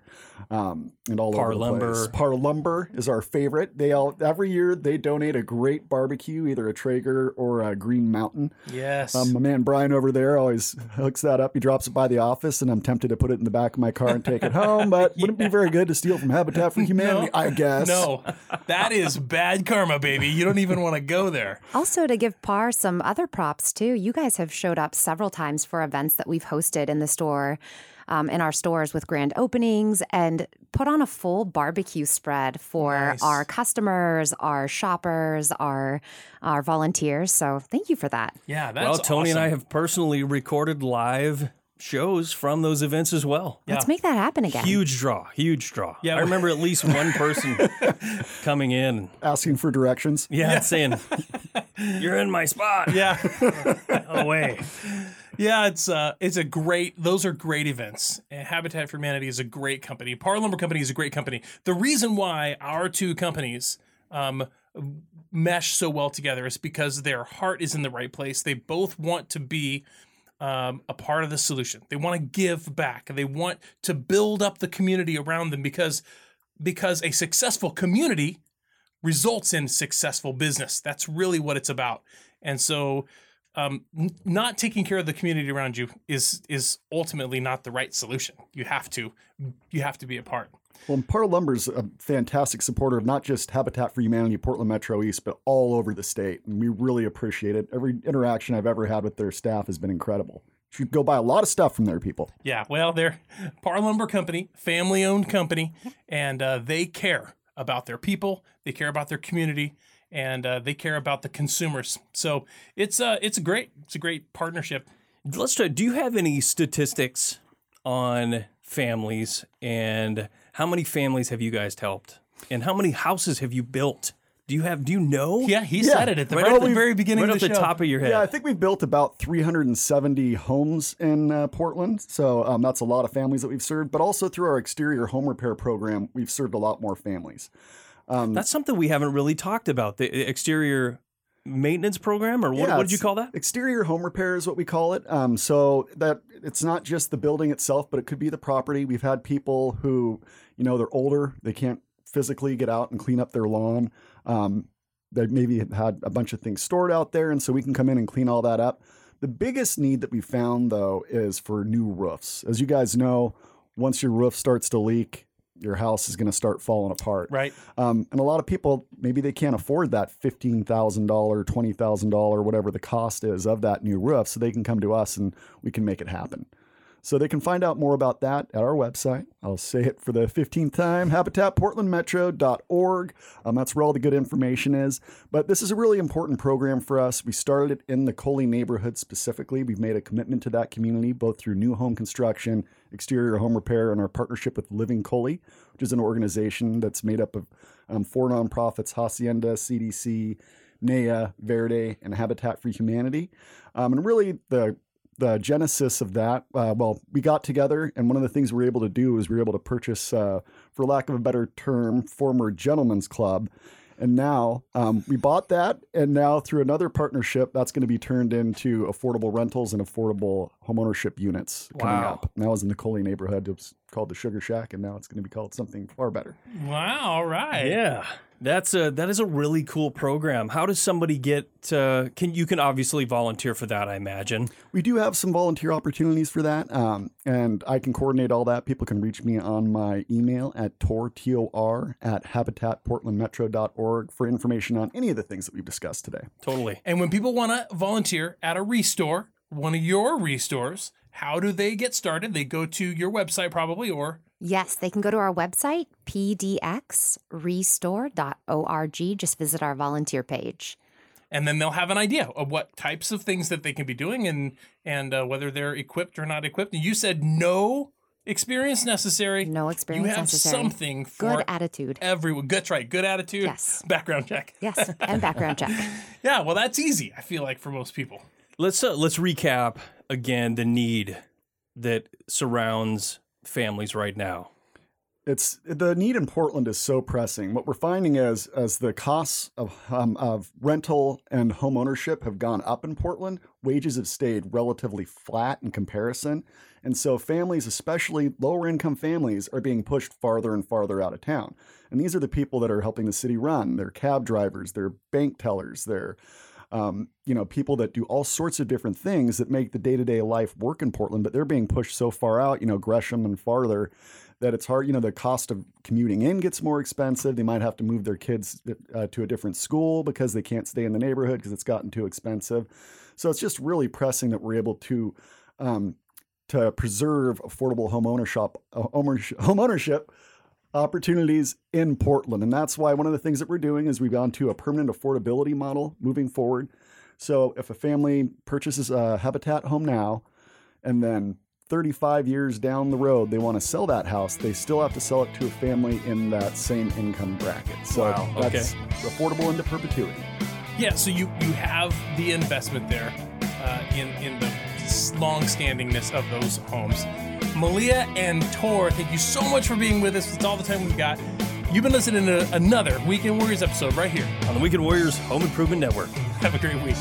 um, and all Parr over the Lumber. place. Parr Lumber is our favorite. They all every year they donate a great barbecue, either a Traeger or a Green Mountain. Yes. Um, my man Brian over there always hooks that up. He drops it by the office, and I'm tempted to put it in the back of my car and take it home. But wouldn't it be very good to steal from Habitat for [LAUGHS] Humanity? I guess. no, that is bad karma, baby. You don't even want to go there. Also, to give Parr some other props too, you guys have showed up several times for events that we've hosted in the store, um, in our stores with grand openings, and put on a full barbecue spread for Nice. our customers, our shoppers, our our volunteers. So thank you for that. Yeah, that's well, Tony and I have personally recorded live shows from those events as well. Yeah. Let's make that happen again. Huge draw, huge draw. Yeah. I remember at least one person [LAUGHS] coming in, Asking for directions. yeah, saying, [LAUGHS] "You're in my spot." Yeah. [LAUGHS] away. Yeah, it's uh, it's a great. Those are great events. And Habitat for Humanity is a great company. Parr Lumber Company is a great company. The reason why our two companies um, mesh so well together is because their heart is in the right place. They both want to be um, a part of the solution. They want to give back. They want to build up the community around them because because a successful community results in successful business. That's really what it's about. And so, um, n- not taking care of the community around you is is ultimately not the right solution. You have to you have to be a part. Well, and Parr Lumber's a fantastic supporter of not just Habitat for Humanity Portland Metro East, but all over the state. And we really appreciate it. Every interaction I've ever had with their staff has been incredible. You should go buy a lot of stuff from their people. Yeah, well, they're Parr Lumber Company, family owned company, and uh, they care about their people. They care about their community, and uh, they care about the consumers. So it's uh, it's a great it's a great partnership. Let's try. Do you have any statistics on families and how many families have you guys helped? And how many houses have you built? Do you have? Do you know? Yeah, he Yeah. said it at the, Right right at at the the- very beginning right of off the, the show. top of your head. Yeah, I think we've built about 370 homes in uh, Portland. So um, that's a lot of families that we've served. But also through our exterior home repair program, we've served a lot more families. That's something we haven't really talked about. The exterior maintenance program, or what, Yeah, what did you call that? Exterior home repair is what we call it. Um, so that it's not just the building itself, but it could be the property. We've had people who, you know, they're older, they can't physically get out and clean up their lawn. Um, they maybe had a bunch of things stored out there, and so we can come in and clean all that up. The biggest need that we found though is for new roofs. As you guys know, once your roof starts to leak, your house is going to start falling apart. Right. Um, and a lot of people maybe they can't afford that fifteen thousand dollar, twenty thousand dollar, whatever the cost is of that new roof, so they can come to us and we can make it happen. So they can find out more about that at our website. I'll say it for the 15th time, habitatportlandmetro.org. Um, that's where all the good information is. But this is a really important program for us. We started it in the Cully neighborhood specifically. We've made a commitment to that community, both through new home construction, exterior home repair, and our partnership with Living Cully, which is an organization that's made up of um, four nonprofits Hacienda, CDC, NAYA, Verde, and Habitat for Humanity. Um, and really, the the genesis of that, uh, well, we got together, and one of the things we were able to do is we were able to purchase, uh, for lack of a better term, former gentlemen's club. And now um, we bought that, and now through another partnership, that's going to be turned into affordable rentals and affordable homeownership units coming Wow. up. And that was in the Cully neighborhood. It was called the Sugar Shack, and now it's going to be called something far better. Wow. All right. Yeah, that's a that is a really cool program. How does somebody get? Uh, can you can obviously volunteer for that? I imagine. We do have some volunteer opportunities for that, um, and I can coordinate all that. People can reach me on my email at tor, T-O-R, at habitatportlandmetro.org for information on any of the things that we've discussed today. Totally. And when people want to volunteer at a restore, one of your restores, how do they get started? They go to your website probably, or Yes, they can go to our website, pdxrestore.org. Just visit our volunteer page. and then they'll have an idea of what types of things that they can be doing and and uh, whether they're equipped or not equipped. And you said no experience necessary. No experience You have necessary. something for Good attitude. everyone. That's right. Good attitude. Yes. Background check. Yes, and background check. [LAUGHS] Yeah. Well, that's easy. I feel like for most people. Let's uh, let's recap again the need that surrounds families right now. It's the need in Portland is so pressing. What we're finding is as the costs of um, of rental and home ownership have gone up in Portland, wages have stayed relatively flat in comparison, and so families, especially lower income families, are being pushed farther and farther out of town. And these are the people that are helping the city run. They're cab drivers, they're bank tellers, they're um, you know, people that do all sorts of different things that make the day to day life work in Portland, but they're being pushed so far out, you know, Gresham and farther, that it's hard. You know, the cost of commuting in gets more expensive. They might have to move their kids uh, to a different school because they can't stay in the neighborhood because it's gotten too expensive. So it's just really pressing that we're able to. Um, to preserve affordable home ownership, uh, home ownership opportunities in Portland. And that's why one of the things that we're doing is we've gone to a permanent affordability model moving forward. So if a family purchases a Habitat home now and then 35 years down the road they want to sell that house, they still have to sell it to a family in that same income bracket. So Wow, okay. that's affordable into perpetuity. Yeah. So you you have the investment there uh, in in the long-standingness of those homes. Malia and Tor, thank you so much for being with us. It's all the time we've got. You've been listening to another Weekend Warriors episode right here. On the Weekend Warriors Home Improvement Network. [LAUGHS] Have a great week.